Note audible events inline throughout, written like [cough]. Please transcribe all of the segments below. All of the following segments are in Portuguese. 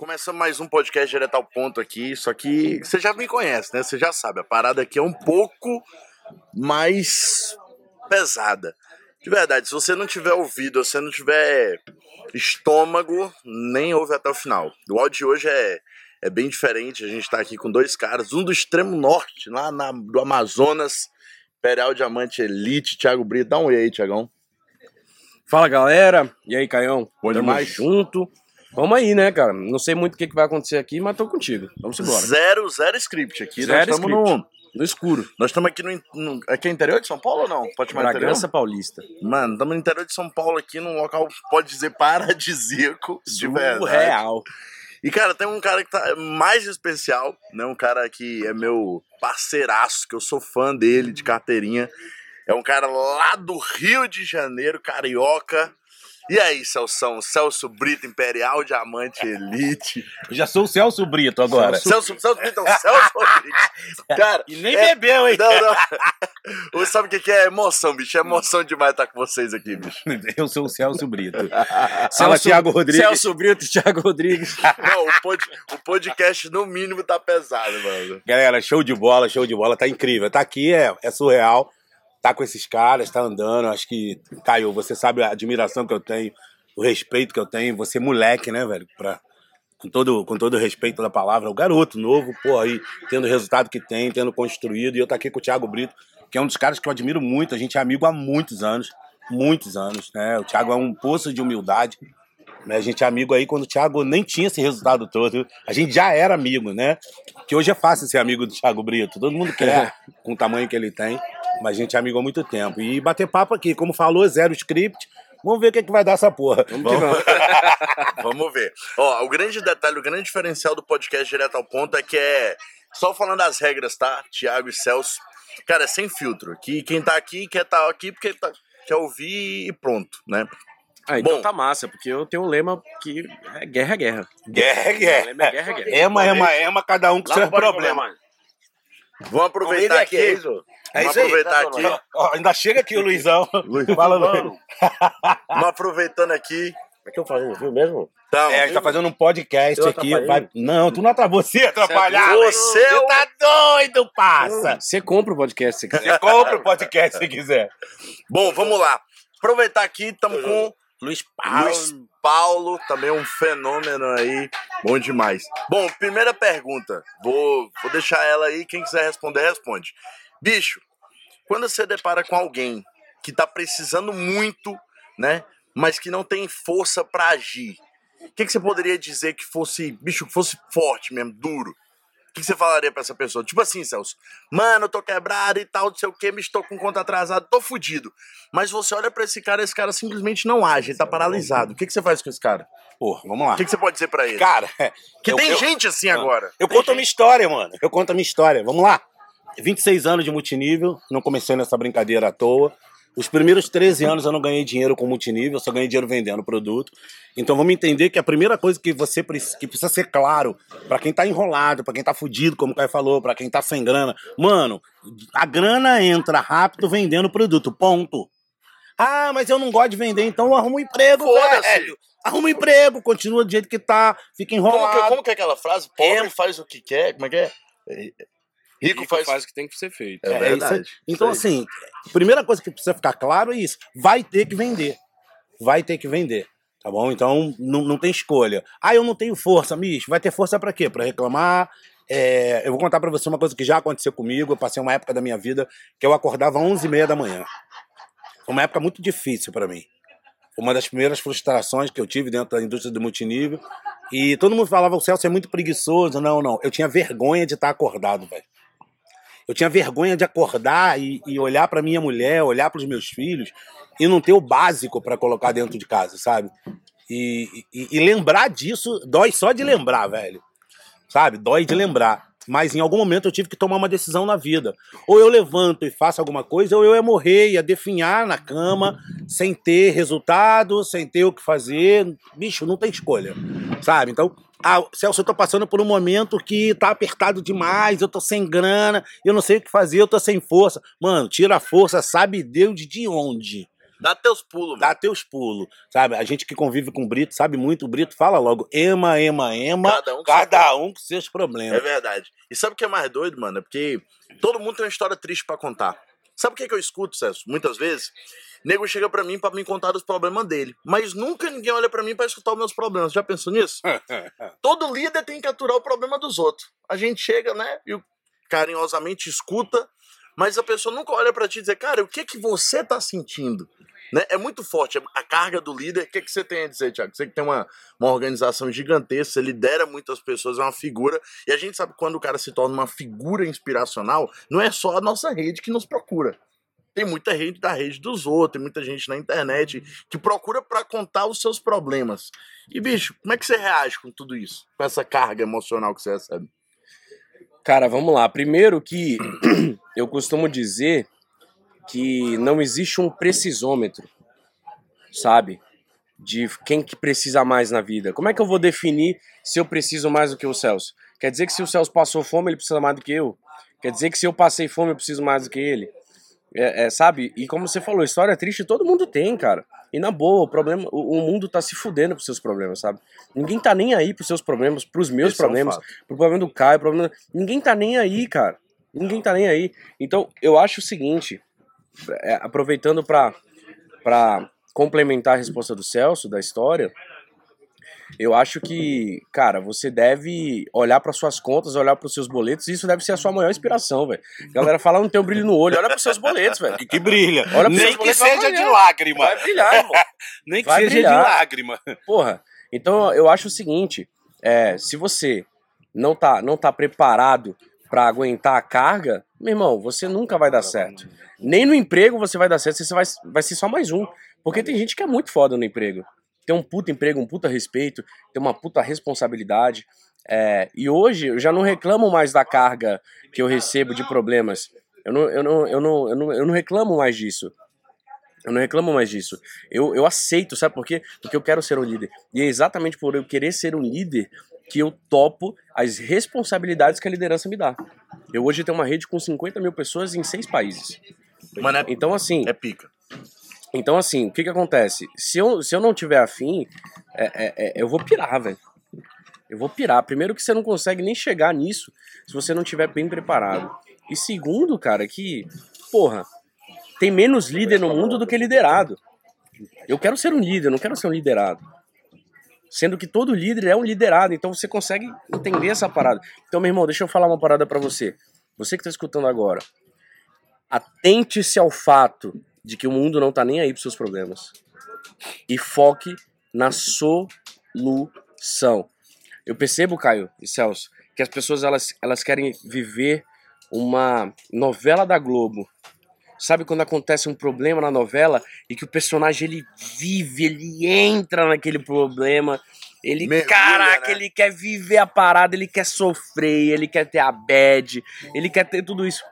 Começando mais um podcast direto ao ponto aqui, só que você já me conhece, né? Você já sabe, a parada aqui é um pouco mais pesada. De verdade, se você não tiver ouvido, se você não tiver estômago, nem ouve até o final. O áudio de hoje é, é bem diferente, a gente tá aqui com dois caras, um do extremo norte, lá na, do Amazonas, Imperial Diamante Elite, Thiago Brito. Dá um oi aí, Thiagão. Fala galera, e aí Caião? Bom Tamo demais. junto. Vamos aí, né, cara? Não sei muito o que, que vai acontecer aqui, mas tô contigo. Vamos embora. Zero, zero script aqui. Zero nós estamos script. no. No escuro. Nós estamos aqui no, no. Aqui é interior de São Paulo ou não? Pode chamar interior? Bragança Paulista. Mano, estamos no interior de São Paulo aqui, num local, pode dizer, paradisíaco, de verdade. Surreal. E, cara, tem um cara que tá mais especial, né? Um cara que é meu parceiraço, que eu sou fã dele, de carteirinha. É um cara lá do Rio de Janeiro, carioca. E aí, Celso? Celso Brito, Imperial Diamante Elite. Eu já sou o Celso Brito agora. Celso, Celso Brito, não, Celso Brito. Cara, E nem é- bebeu, hein? Não, não. Sabe o que que é emoção, bicho? É emoção demais estar com vocês aqui, bicho. Eu sou o Celso Brito. [laughs] Celso- Fala, Thiago Rodrigues. Celso Brito, Thiago Rodrigues. [laughs] Não, o, pod- o podcast, no mínimo, tá pesado, mano. Galera, show de bola, show de bola. Tá incrível. Tá aqui, é, é surreal. Tá com esses caras, tá andando. Acho que, Caio, você sabe a admiração que eu tenho, o respeito que eu tenho. Você é moleque, né, velho? Pra, com, todo, com todo o respeito da palavra. O garoto novo, pô, aí, tendo o resultado que tem, tendo construído. E eu tô aqui com o Thiago Brito, que é um dos caras que eu admiro muito. A gente é amigo há muitos anos. Muitos anos, né? O Thiago é um poço de humildade. Né? A gente é amigo aí quando o Thiago nem tinha esse resultado todo. A gente já era amigo, né? Que hoje é fácil ser amigo do Thiago Brito. Todo mundo quer com o tamanho que ele tem. Mas a gente é amigo há muito tempo. E bater papo aqui, como falou, zero script. Vamos ver o que, que vai dar essa porra. Vamos, [laughs] Vamos ver. Ó, o grande detalhe, o grande diferencial do podcast Direto ao Ponto é que é. Só falando as regras, tá? Tiago e Celso. Cara, é sem filtro. Que quem tá aqui quer tá aqui porque tá- quer ouvir e pronto, né? Ah, então Bom. tá massa, porque eu tenho um lema que é guerra é guerra. Guerra, O lema é guerra. guerra é guerra. Ema, ema, ema, cada um com Lá seu no Bora problema. Vamos aproveitar aqui. É Vamos isso aí. aproveitar aqui. Ó, ainda chega aqui o Luizão. [laughs] Fala, Luiz. Vamos aproveitando aqui. O que eu fazendo viu mesmo? Então, É, a gente tá fazendo um podcast aqui. Vai... Não, tu não atrapalhou. Você atrapalhar. Você é o- tá doido, parça. Você compra o podcast se quiser. Você compra o podcast se quiser. bom, vamos lá. Aproveitar aqui, estamos com Luiz Luiz Paulo, também um fenômeno aí, bom demais. Bom, primeira pergunta, vou, vou deixar ela aí, quem quiser responder, responde. Bicho, quando você depara com alguém que tá precisando muito, né, mas que não tem força pra agir, o que, que você poderia dizer que fosse, bicho, que fosse forte mesmo, duro? O que, que você falaria pra essa pessoa? Tipo assim, Celso, mano, eu tô quebrado e tal, não sei o que, me estou com conta atrasada, tô fudido. Mas você olha pra esse cara, esse cara simplesmente não age, ele tá paralisado. O que, que você faz com esse cara? Pô, vamos lá. O que, que você pode dizer pra ele? Cara, [laughs] que eu- tem eu- gente assim agora. Eu conto a minha história, mano. Eu conto a minha história. Vamos lá. 26 anos de multinível, não comecei nessa brincadeira à toa. Os primeiros 13 anos eu não ganhei dinheiro com multinível, eu só ganhei dinheiro vendendo produto. Então vamos entender que a primeira coisa que você que precisa ser claro pra quem tá enrolado, pra quem tá fudido, como o Caio falou, pra quem tá sem grana, mano, a grana entra rápido vendendo produto, ponto. Ah, mas eu não gosto de vender, então arruma um emprego, velho. Arruma um emprego, continua do jeito que tá, fica Como enrolado. que, como que é aquela frase? Pobre É. faz o que quer? Como é que é? Rico, Rico faz... faz o que tem que ser feito. É É, verdade. isso aí. Então, Isso assim, a primeira coisa que precisa ficar claro é isso. Vai ter que vender. Vai ter que vender. Tá bom? Então, não, não tem escolha. Ah, eu não tenho força, bicho. Vai ter força pra quê? Pra reclamar. É, eu vou contar pra você uma coisa que já aconteceu comigo. Eu passei uma época da minha vida que eu acordava às 11h30 da manhã. Foi uma época muito difícil pra mim. Foi uma das primeiras frustrações que eu tive dentro da indústria do multinível. E todo mundo falava, o Celso é muito preguiçoso. Não, não. Eu tinha vergonha de estar acordado, velho. Eu tinha vergonha de acordar e, e olhar pra minha mulher, olhar pros meus filhos e não ter o básico pra colocar dentro de casa, sabe? E, e- e lembrar disso dói só de lembrar, velho. Sabe? Dói de lembrar. Mas em algum momento eu tive que tomar uma decisão na vida. Ou eu levanto e faço alguma coisa, ou eu ia morrer, ia definhar na cama, sem ter resultado, sem ter o que fazer. Bicho, não tem escolha. Sabe? Então, ah, Celso, eu tô passando por um momento que tá apertado demais, eu tô sem grana, eu não sei o que fazer, eu tô sem força. Mano, tira a força, sabe Deus de onde. Dá teus pulos, mano. Dá teus pulos, sabe? A gente que convive com o Brito sabe muito, o Brito fala logo, ema, ema, ema, Cada um com cada um com seus É problemas. verdade. E sabe o que é mais doido, mano? É porque todo mundo tem uma história triste pra contar. Sabe o que, que eu escuto, Celso? Muitas vezes, nego chega pra mim pra me contar os problemas dele. Mas nunca ninguém olha pra mim pra escutar os meus problemas. Já pensou nisso? [laughs] Todo líder tem que aturar o problema dos outros. A gente chega, né? E carinhosamente escuta, mas a pessoa nunca olha pra ti e dizer, cara, o que que você tá sentindo? Né? É muito forte a carga do líder. O que, que você tem a dizer, Thiago? Você que tem uma, uma organização gigantesca, você lidera muitas pessoas, é uma figura. E a gente sabe quando o cara se torna uma figura inspiracional, não é só a nossa rede que nos procura. Tem muita gente da rede dos outros, tem muita gente na internet que procura pra contar os seus problemas. E, bicho, como é que você reage com tudo isso? Com essa carga emocional que você recebe? Cara, vamos lá. Primeiro que [clears throat] eu costumo dizer que não existe um precisômetro, sabe? De quem que precisa mais na vida. Como é que eu vou definir se eu preciso mais do que o Celso? Quer dizer que se o Celso passou fome, ele precisa mais do que eu? Quer dizer que se eu passei fome, eu preciso mais do que ele? É, é, sabe? E como você falou, história triste todo mundo tem, cara. E na boa, o problema, o, o mundo tá se fudendo pros seus problemas, sabe? Ninguém tá nem aí pros seus problemas, pros meus Esse é um problemas, pro problema do Caio, pro problema... Ninguém tá nem aí, cara. Ninguém tá nem aí. Então, eu acho o seguinte, é, aproveitando pra complementar a resposta do Celso, da história, eu acho que, cara, você deve olhar para suas contas, olhar para os seus boletos, e isso deve ser a sua maior inspiração, velho. Galera fala, não tem um brilho no olho, olha para seus boletos, velho. E que brilha. Olha Nem que seja de lágrima. Vai brilhar, irmão. [laughs] Nem que vai seja brilhar. de lágrima. Porra, então eu acho o seguinte, é, se você não tá, não tá preparado pra aguentar a carga, meu irmão, você nunca vai dar certo. Nem no emprego você vai dar certo, você vai, vai ser só mais um. Porque tem gente que é muito foda no emprego. Tem um puta emprego, um puta respeito, tem uma puta responsabilidade. É, e hoje eu já não reclamo mais da carga que eu recebo de problemas. Eu não, eu não, eu não, eu não, eu não reclamo mais disso. Eu não reclamo mais disso. Eu, eu aceito, sabe por quê? Porque eu quero ser um líder. E é exatamente por eu querer ser um líder que eu topo as responsabilidades que a liderança me dá. Eu hoje tenho uma rede com 50 mil pessoas em seis países. Mano, é, Então, assim, é pica. então, assim, o que que acontece? Se eu, se eu não tiver afim, é, é, é, eu vou pirar, velho. Eu vou pirar. Primeiro que você não consegue nem chegar nisso se você não tiver bem preparado. E segundo, cara, que, porra, tem menos líder no mundo do que liderado. Eu quero ser um líder, não quero ser um liderado. Sendo que todo líder é um liderado, então você consegue entender essa parada. Então, meu irmão, deixa eu falar uma parada pra você. Você que tá escutando agora. Atente-se ao fato de que o mundo não tá nem aí pros seus problemas. E foque na solução. Eu percebo, Caio e Celso, que as pessoas elas, elas querem viver uma novela da Globo. Sabe quando acontece um problema na novela e que o personagem ele vive, ele entra naquele problema, ele, Mergulha, caraca, né? ele quer viver a parada, ele quer sofrer, ele quer ter a bad, ele quer ter tudo isso.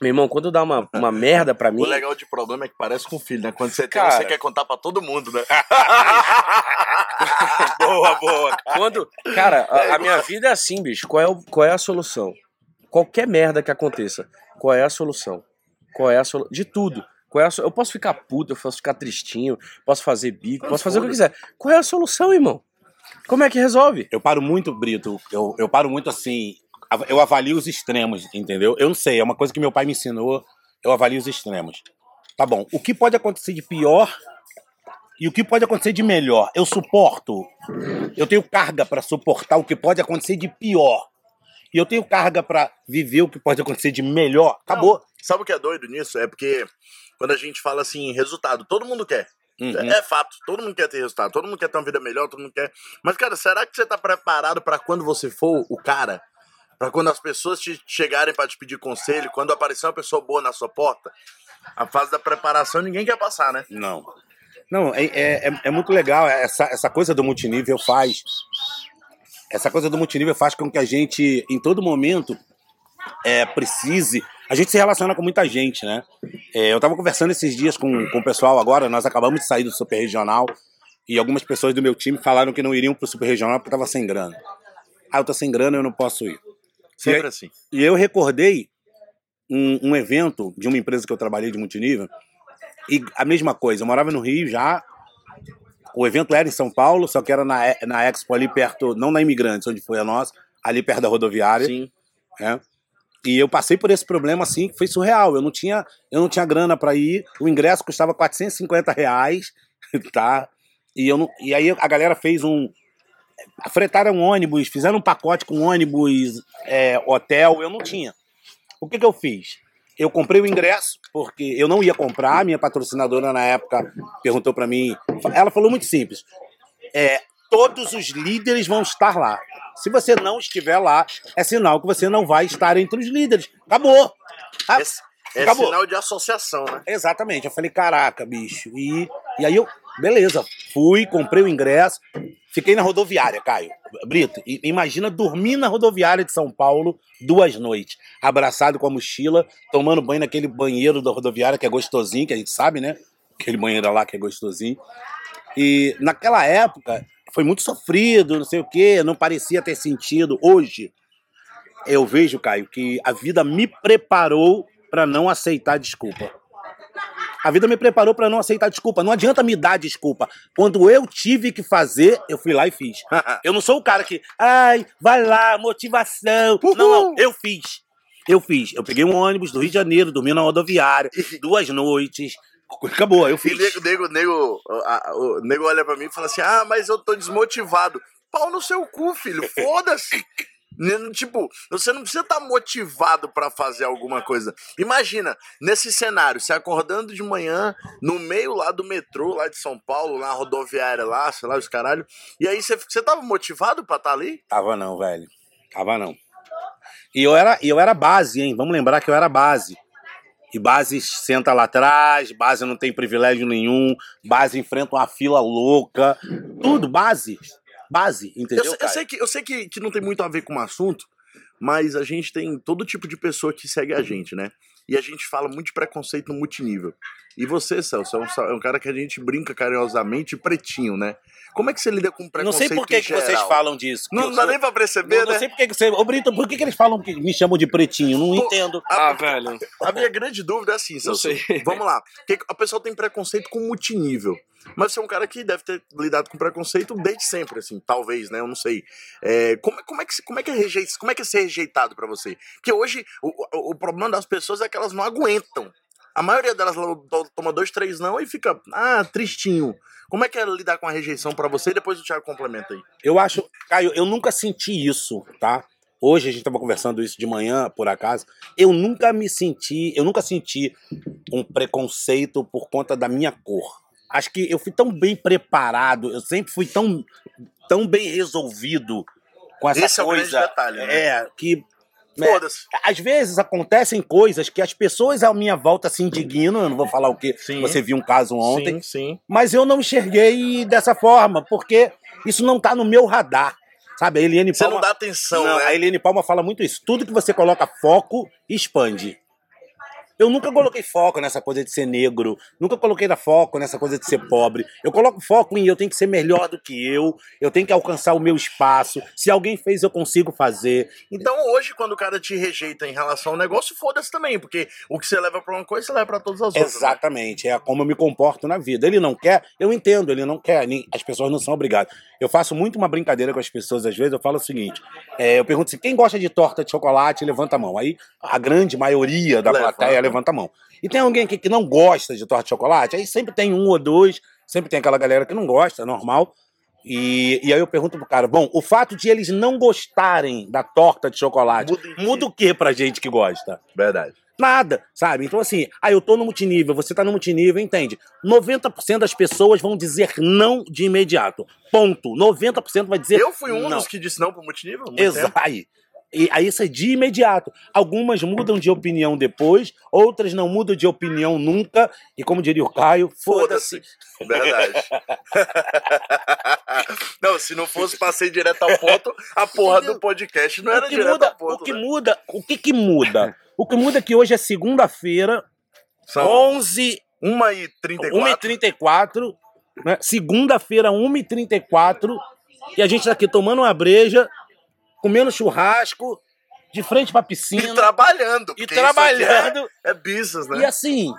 Meu irmão, quando dá uma, uma [laughs] merda pra mim, O legal de problema é que parece com filho, né? Quando você tem, Cara. você quer contar pra todo mundo, né? [laughs] boa, boa. Quando. Cara, a, a minha vida é assim, bicho. Qual é, o- qual é a solução? Qualquer merda que aconteça, qual é a solução? Qual é a solução? De tudo. Qual é a so- Eu posso ficar puto, eu posso ficar tristinho, posso fazer bico, posso fazer o que eu quiser. Qual é a solução, irmão? Como é que resolve? Eu paro muito, Brito. Eu, eu paro muito assim. Eu avalio os extremos, entendeu? Eu não sei, é uma coisa que meu pai me ensinou. Eu avalio os extremos. Tá bom. O que pode acontecer de pior e o que pode acontecer de melhor? Eu suporto. Eu tenho carga pra suportar o que pode acontecer de pior. E eu tenho carga pra viver o que pode acontecer de melhor. Acabou. Sabe o que é doido nisso? É porque quando a gente fala assim, resultado, todo mundo quer. Uhum. É fato, todo mundo quer ter resultado, todo mundo quer ter uma vida melhor, todo mundo quer. Mas, cara, será que você tá preparado pra quando você for o cara? Pra quando as pessoas te chegarem pra te pedir conselho, quando aparecer uma pessoa boa na sua porta? A fase da preparação ninguém quer passar, né? Não. Não, é, é, é- é muito legal. Essa, essa coisa do multinível faz. Essa coisa do multinível faz com que a gente, em todo momento, é, precise. A gente se relaciona com muita gente, né? É, eu tava conversando esses dias com, com o pessoal agora, nós acabamos de sair do Super Regional e algumas pessoas do meu time falaram que não iriam pro Super Regional porque tava sem grana. Ah, eu tô sem grana, eu não posso ir. Sempre E assim. E eu recordei um, um evento de uma empresa que eu trabalhei de multinível, E a mesma coisa, eu morava no Rio já. O evento era em São Paulo, só que era na, na Expo ali perto, não na Imigrantes, onde foi a nossa, ali perto da rodoviária. Sim. né? E eu passei por esse problema assim, que foi surreal. Eu não tinha, eu não tinha grana para ir. O ingresso custava 450 reais, [laughs] tá? E, eu não, e aí a galera fez um. Fretaram um ônibus, fizeram um pacote com ônibus, é, hotel. Eu não tinha. O que, que eu fiz? Eu comprei o ingresso, porque eu não ia comprar. Minha patrocinadora na época perguntou para mim. Ela falou muito simples: é, todos os líderes vão estar lá. Se você não estiver lá, é sinal que você não vai estar entre os líderes. Acabou. Ah, Esse é Acabou. sinal de associação, né? Exatamente. Eu falei, caraca, bicho. E, e aí eu, beleza, fui, comprei o ingresso, fiquei na rodoviária, Caio. Brito, imagina dormir na rodoviária de São Paulo duas noites, abraçado com a mochila, tomando banho naquele banheiro da rodoviária que é gostosinho, que a gente sabe, né? Aquele banheiro lá que é gostosinho. E naquela época foi muito sofrido, não sei o quê, não parecia ter sentido. Hoje, eu vejo, Caio, que a vida me preparou para não aceitar desculpa. A vida me preparou para não aceitar desculpa. Não adianta me dar desculpa. Quando eu tive que fazer, eu fui lá e fiz. [laughs] Eu não sou o cara que, ai, vai lá, motivação. Não, não, eu fiz. Eu fiz. Eu peguei um ônibus do Rio de Janeiro, dormi na rodoviária, [laughs] duas noites. Acabou, eu E fiz. nego, nego, nego, a- a- o nego olha pra mim e fala assim: ah, mas eu tô desmotivado. Pau no seu cu, filho, foda-se. [laughs] Tipo, você não precisa estar motivado pra fazer alguma coisa. Imagina, nesse cenário, você acordando de manhã, no meio lá do metrô, lá de São Paulo, na rodoviária lá, sei lá, os caralho. E aí você, você tava motivado pra estar ali? Tava não, velho. Tava não. E eu era, eu era base, hein? Vamos lembrar que eu era base. E base senta lá atrás, base não tem privilégio nenhum, base enfrenta uma fila louca. Tudo, base. Base, entendeu? Eu, sei- eu sei, que, eu sei que, que não tem muito a ver com o assunto, mas a gente tem todo tipo de pessoa que segue a gente, né? E a gente fala muito de preconceito no multinível. E você, Celso, é um, é um cara que a gente brinca carinhosamente pretinho, né? Como é que você lida com Não preconceito sei por que, que vocês falam disso. Não, Eu dá nem pra perceber, não, não né? sei por que você. Ô, Brito, por que, que eles falam que me chamam de pretinho? Não Pô, entendo. Ah, velho. A minha grande dúvida é assim, Não Celso. [laughs] Vamos lá. Que a pessoa tem preconceito com multinível. Mas você é um cara que deve ter lidado com preconceito desde sempre, assim, talvez, né? Eu não sei. É, como, como, é que, como, é que é como é que é ser rejeitado pra você? Porque hoje o, o, o problema das pessoas é que elas não aguentam. A maioria delas toma dois, três não e fica, ah, tristinho. Como é que é lidar com a rejeição pra você? E depois o Thiago complementa aí. Eu acho, Caio, eu nunca senti isso, tá? Hoje a gente estava conversando isso de manhã, por acaso. Eu nunca me senti, eu nunca senti um preconceito por conta da minha cor. Acho que eu fui tão bem preparado, eu sempre fui tão, tão bem resolvido com essa Esse é o grande coisa. detalhe, né? É, que Foda-se. às vezes acontecem coisas que as pessoas à minha volta se indignam. Eu não vou falar o que Sim. você viu um caso ontem, Sim, sim. mas eu não enxerguei dessa forma, porque isso não tá no meu radar. Sabe, a Eliane Você Palma. não dá atenção, Não, né? A Eliane Palma fala muito isso. Tudo que você coloca foco, expande. Eu nunca coloquei foco nessa coisa de ser negro, nunca coloquei foco nessa coisa de ser pobre. Eu coloco foco em eu tenho que ser melhor do que eu, eu tenho que alcançar o meu espaço. Se alguém fez, eu consigo fazer. Então hoje, quando o cara te rejeita em relação ao negócio, foda-se também, porque o que você leva pra uma coisa, você leva pra todas as outras. né? Exatamente, é como eu me comporto na vida. Ele não quer, eu entendo, ele não quer, nem- as pessoas não são obrigadas. Eu faço muito uma brincadeira com as pessoas, às vezes, eu falo o seguinte: é, eu pergunto assim, quem gosta de torta de chocolate, levanta a mão. Aí a grande maioria da Levanta. plateia levanta a mão. E tem alguém aqui que não gosta de torta de chocolate? Aí sempre tem um ou dois, sempre tem aquela galera que não gosta, é normal. E, e aí eu pergunto pro cara, bom, o fato de eles não gostarem da torta de chocolate Muda muda o que pra gente que gosta? Verdade. Nada, sabe? Então, assim, ah, eu tô no multinível, você tá no multinível, entende? 90% das pessoas vão dizer não de imediato. Ponto. 90% vai dizer Eu fui um não. dos que disse não pro multinível? Exato. E aí isso é de imediato. Algumas mudam de opinião depois, outras não mudam de opinião nunca. E como diria o Caio, foda-se. Verdade. [laughs] não, se não fosse passei direto ao ponto, a porra do podcast não era O que direto muda, ao ponto. o que né? muda, o que que muda? O que muda é que hoje é segunda-feira, São 11 1h34. 1h34, né? Segunda-feira, 1h34, e a gente tá aqui tomando uma breja, comendo churrasco, de frente pra E piscina, trabalhando. e porque isso aqui trabalhando. É, é business, né? E assim,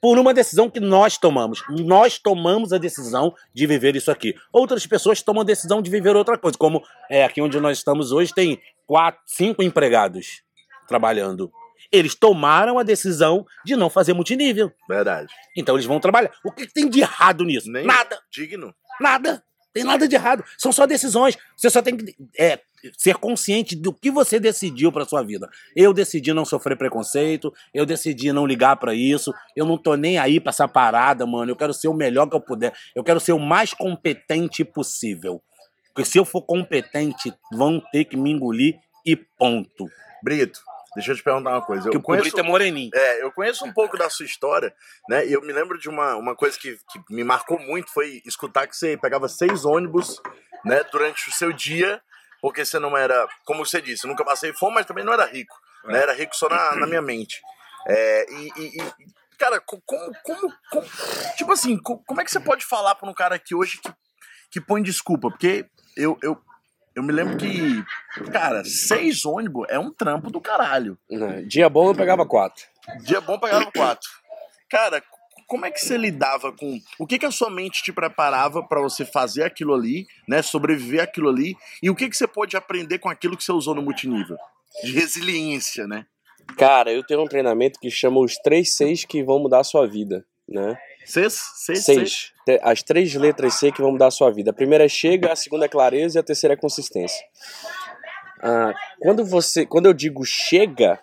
por uma decisão que nós tomamos. Nós tomamos a decisão de viver isso aqui. Outras pessoas tomam a decisão de viver outra coisa, como é, aqui onde nós estamos hoje tem quatro, cinco empregados trabalhando. Eles tomaram a decisão de não fazer multinível. Verdade. Então eles vão trabalhar. O que tem de errado nisso? Nem Nada. Digno. Nada. Tem nada de errado. São só decisões. Você só tem que é, ser consciente do que você decidiu para sua vida. Eu decidi não sofrer preconceito. Eu decidi não ligar para isso. Eu não tô nem aí pra essa parada, mano. Eu quero ser o melhor que eu puder. Eu quero ser o mais competente possível. Porque se eu for competente, vão ter que me engolir e ponto. Brito, deixa eu te perguntar uma coisa. Eu o conheço, Brito é moreninho. é, eu conheço um pouco da sua história, né? E eu me lembro de uma, uma coisa que, que me marcou muito foi escutar que você pegava seis ônibus, né, durante o seu dia, porque você não era, como você disse, nunca passei fome, mas também não era rico, né? Era rico só na, na minha mente. É, e, e- e, cara, co- como, como, como- tipo assim, co- como é que você pode falar para um cara aqui hoje que, que põe desculpa? Porque eu, eu, eu me lembro que, cara, seis ônibus é um trampo do caralho. Dia bom eu pegava quatro. Dia bom pegava quatro. Cara, como é que você lidava com. O que, que a sua mente te preparava pra você fazer aquilo ali, né? Sobreviver aquilo ali? E o que, que você pode aprender com aquilo que você usou no multinível? De resiliência, né? Cara, eu tenho um treinamento que chama os três seis que vão mudar a sua vida, né? Seis? Seis? seis. Seis. As três letras C que vão mudar a sua vida. A primeira é chega, a segunda é clareza e a terceira é consistência. Ah, quando você, quando eu digo chega,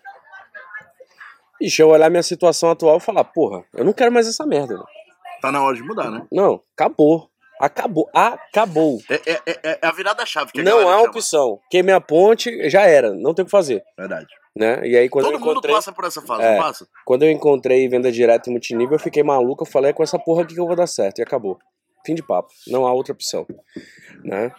Ixi, eu olhar minha situação atual e falar, porra, eu não quero mais essa merda. velho. Tá na hora de mudar, né? Não, acabou. Acabou. Acabou. É, é, é- é a virada chave que a Não galera há chama. opção. Queimei a ponte, já era. Não tem o que fazer. Verdade. Né? E aí quando Todo eu mundo passa por essa fase, É. não passa? Quando eu encontrei venda direta e multinível, eu fiquei maluco. Eu falei, é com essa porra aqui que eu vou dar certo. E acabou. Fim de papo. Não há outra opção. Né?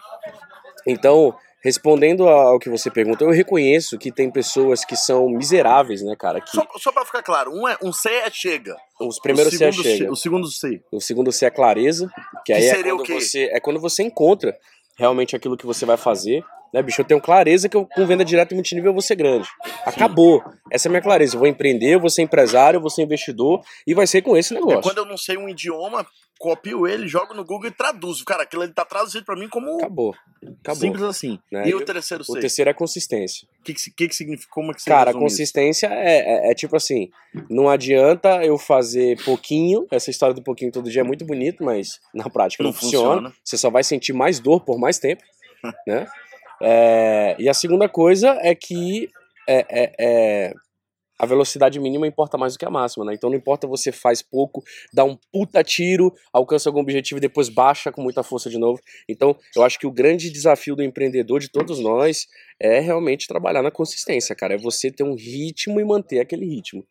Então, respondendo ao que você pergunta, eu reconheço que tem pessoas que são miseráveis, né, cara? Que Só, só pra ficar claro, um, é, um C é chega. os primeiros o C é chega. C, O segundo C. O segundo C é clareza, que aí Que é seria o quando, você, é quando você encontra realmente aquilo que você vai fazer. Né, bicho? Eu tenho clareza que eu, com venda direta e multinível eu vou ser grande. Acabou. Essa é a minha clareza. Eu vou empreender, eu vou ser empresário, eu vou ser investidor e vai ser com esse negócio. É quando eu não sei um idioma, copio ele, jogo no Google e traduzo. Cara, aquilo ali tá traduzido pra mim como Acabou. Acabou. simples assim. Né? E o terceiro? O terceiro é consistência. O que, que, que, significa? Como é que você Cara, consistência é, é- é tipo assim: não adianta eu fazer pouquinho. Essa história do pouquinho todo dia é muito bonito, mas na prática não, Não funciona. funciona. Você só vai sentir mais dor por mais tempo, [laughs] né? É, e a segunda coisa é que é, é- é, a velocidade mínima importa mais do que a máxima, né? Então não importa você faz pouco, dá um puta tiro, alcança algum objetivo e depois baixa com muita força de novo. Então eu acho que o grande desafio do empreendedor, de todos nós, é realmente trabalhar na consistência, cara. É você ter um ritmo e manter aquele ritmo.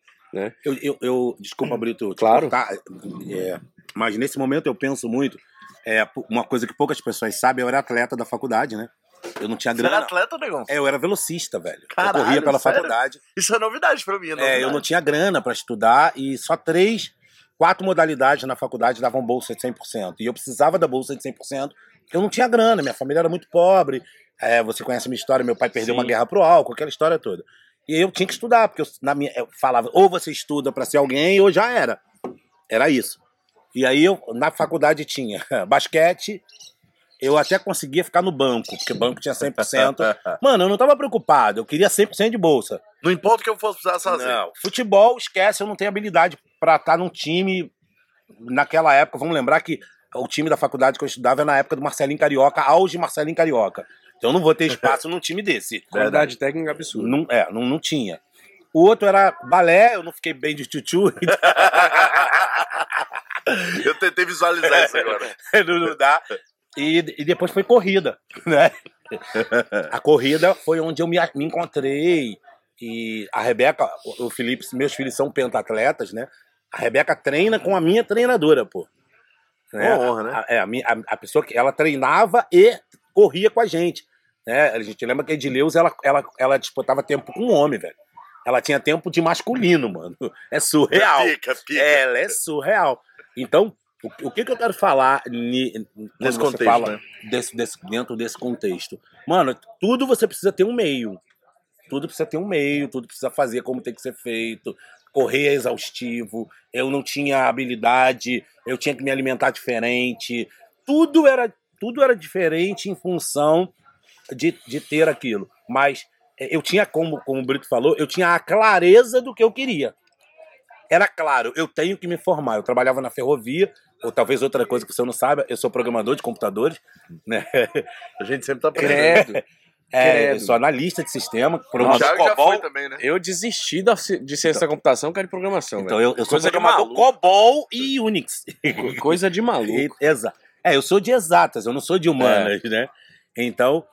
Eu, eu, eu- desculpa, Brito. te Claro. cortar, é, mas nesse momento eu penso muito. É, uma coisa que poucas pessoas sabem, eu era atleta da faculdade, né? Eu não tinha Você era grana. atleta, negão? É, eu era velocista, velho. Caralho, eu corria pela sério? faculdade. Isso é novidade pra mim. É, É, novidade. eu não tinha grana pra estudar e só três, quatro modalidades na faculdade davam bolsa de 100%. E eu precisava da bolsa de 100%. Eu não tinha grana, minha família era muito pobre. É, você conhece a minha história, meu pai perdeu Sim. uma guerra pro álcool, aquela história toda. E eu tinha que estudar, porque eu, na minha, eu falava, ou você estuda pra ser alguém, ou já era. Era isso. E aí eu, na faculdade tinha [laughs] basquete, eu até conseguia ficar no banco, porque o banco tinha 100%. Mano, eu não tava preocupado, eu queria 100% de bolsa. Não importa o que eu fosse precisar fazer. Não, futebol, esquece, eu não tenho habilidade pra estar num time naquela época. Vamos lembrar que o time da faculdade que eu estudava é na época do Marcelinho Carioca, auge Marcelinho Carioca. Então eu não vou ter espaço num time desse. [laughs] Qualidade técnica absurda. Não, é, não, não tinha. O outro era balé, eu não fiquei bem de tchutchu, [laughs] Eu tentei visualizar isso agora. [laughs] não, não dá. E, e depois foi corrida, [laughs] né? A corrida foi onde eu me, me encontrei. E a Rebeca, o, Felipe, meus filhos são pentatletas, né? A Rebeca treina com a minha treinadora, pô. Né? Uma honra, né? A, é, a, a- a pessoa que ela treinava e corria com a gente. Né? A gente lembra que a Edileus, ela, ela, ela disputava tempo com um homem, velho. Ela tinha tempo de masculino, mano. É surreal. Pica, pica. Ela é surreal. Então, o, o que, que eu quero falar ni, Nesse contexto, fala né? desse, desse- dentro desse contexto? Mano, tudo você precisa ter um meio. Tudo precisa ter um meio, tudo precisa fazer como tem que ser feito. correr é exaustivo, eu não tinha habilidade, eu tinha que me alimentar diferente. Tudo era, tudo era diferente em função de, de ter aquilo. Mas é, eu tinha, como, como o Brito falou, eu tinha a clareza do que eu queria. Era claro, eu tenho que me formar. Eu trabalhava na ferrovia, ou talvez outra coisa que você não saiba, eu sou programador de computadores, né? [laughs] A gente sempre tá Credo. É, Credo. eu sou analista de sistema, já COBOL. também, né? Eu desisti da, de ciência da computação, cara, de programação, Então velho. eu, eu sou Coisa de programador maluco. COBOL e Unix. [laughs] Coisa de maluco. Exato. É, eu sou de exatas, eu não sou de humanas, né? Então,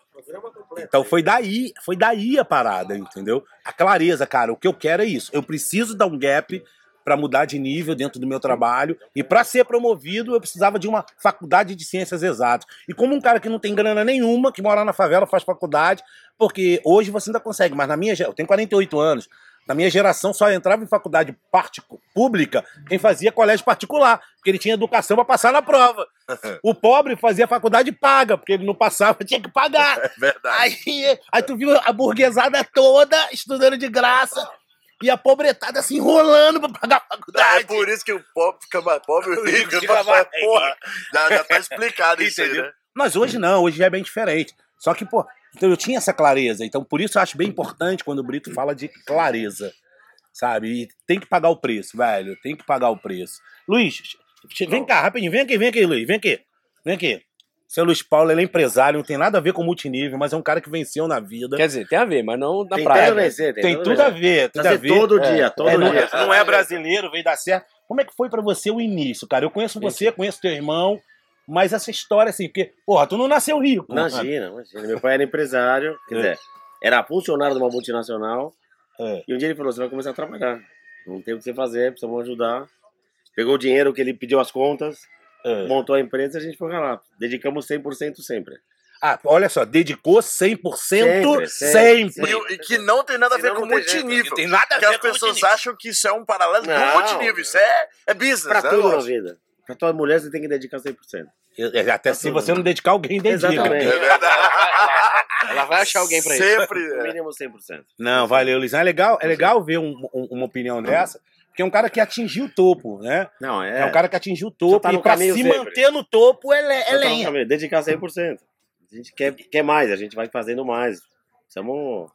então foi daí, foi daí a parada, entendeu? A clareza, cara, o que eu quero é isso. Eu preciso dar um gap para mudar de nível dentro do meu trabalho e para ser promovido eu precisava de uma faculdade de ciências exatas. E como um cara que não tem grana nenhuma, que mora na favela, faz faculdade, porque hoje você ainda consegue, mas na minha, eu tenho 48 anos. Na minha geração só entrava em faculdade pública quem fazia colégio particular, porque ele tinha educação para passar na prova. [laughs] O pobre fazia faculdade paga, porque ele não passava, [laughs] tinha que pagar. É verdade. Aí, aí tu viu a burguesada toda estudando de graça e a pobretada se enrolando pra pagar a É faculdade. por isso que o pobre fica mais pobre e [laughs] o rico fica mais- porra. Já, já tá explicado isso aí, né? Mas hoje não, hoje já é bem diferente. Só que, pô, então eu tinha essa clareza. Então, por isso eu acho bem importante quando o Brito fala de clareza. Sabe? E tem que pagar o preço, velho. Tem que pagar o preço. Luiz, vem cá, rapidinho. Vem aqui, vem aqui, Luiz. Vem aqui. Vem aqui. Seu Luiz Paulo, ele é empresário, não tem nada a ver com multinível, mas é um cara que venceu na vida. Quer dizer, tem a ver, mas não na Tem praia. tudo a velho. vencer, Tem tudo tudo a ver, tudo a ver. todo É. dia, todo É, não, dia. não é brasileiro, veio dar certo. Como é que foi pra você o início, cara? Eu conheço você, conheço teu irmão, mas essa história assim, porque, porra, tu não nasceu rico. Imagina, imagina. Meu pai era empresário, quer É. dizer, era funcionário de uma multinacional. É. E um dia ele falou: você vai começar a trabalhar. Não tem o que você fazer, precisamos ajudar. Pegou o dinheiro que ele pediu as contas, É. montou a empresa e a gente foi lá. Dedicamos 100% sempre. Ah, olha só, dedicou 100% sempre. Sempre, sempre. E, e que não tem nada a ver com não multinível. Tem nada a Porque ver as com pessoas multinível. acham que isso é um paralelo do Não. multinível. Isso é, é business. Pra né, tudo na vida. Pra tua mulher você tem que dedicar 100%. É, Até se você não dedicar alguém, dedica. Exatamente. É verdade. [laughs] Ela vai achar alguém pra isso. Sempre. No é. mínimo 100%. Não, valeu, Luiz. É legal, é legal ver um- um- uma opinião dessa, porque é um cara que atingiu o topo, né? Não, é. É, um cara que atingiu o topo tá e pra se sempre. manter no topo é, é Só tá no lenha. caminho, Dedicar 100%. A gente quer, quer mais, a gente vai fazendo mais. Somos.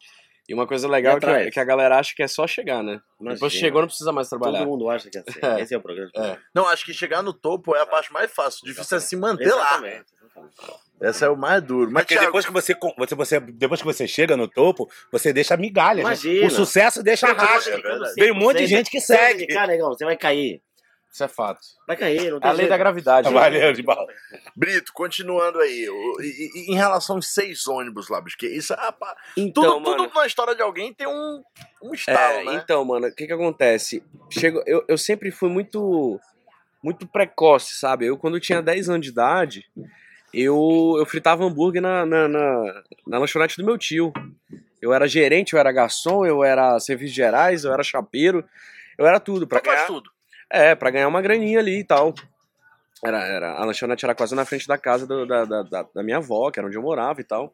E uma coisa legal é que, atrás? que a galera acha que é só chegar, né? Imagina. Depois chegou, não precisa mais trabalhar. Todo mundo acha que é assim. [laughs] É. Esse é o programa. É. Não, acho que chegar no topo é a parte mais fácil. O difícil é se manter lá. Exatamente, exatamente. Essa é o mais duro. Mas, Porque Thiago, depois que você, você, você- depois que você chega no topo, você deixa migalhas. né? Imagina. O sucesso deixa rastro. dedicando Vem um monte de 100%. gente que segue. dedicar, negão, você vai cair. Isso é fato. Vai cair, não É tem a lei jeito. da gravidade. né? Valeu, de bala. Brito, continuando aí. o- e- e- em relação aos seis ônibus lá, bicho, que isso é. Então, tudo, mano. tudo na história de alguém tem um, um estalo, É, né? então, mano, o que que acontece? Chego, eu, eu sempre fui muito muito precoce, sabe? Eu, quando tinha 10 anos de idade, eu, eu fritava hambúrguer na, na, na, na lanchonete do meu tio. Eu era gerente, eu era garçom, eu era serviços gerais, eu era chapeiro, eu era tudo. Pra ganhar, tudo. é, pra ganhar uma graninha ali e tal. Era, era, a lanchonete era quase na frente da casa do- da, da, da, da minha avó, que era onde eu morava e tal.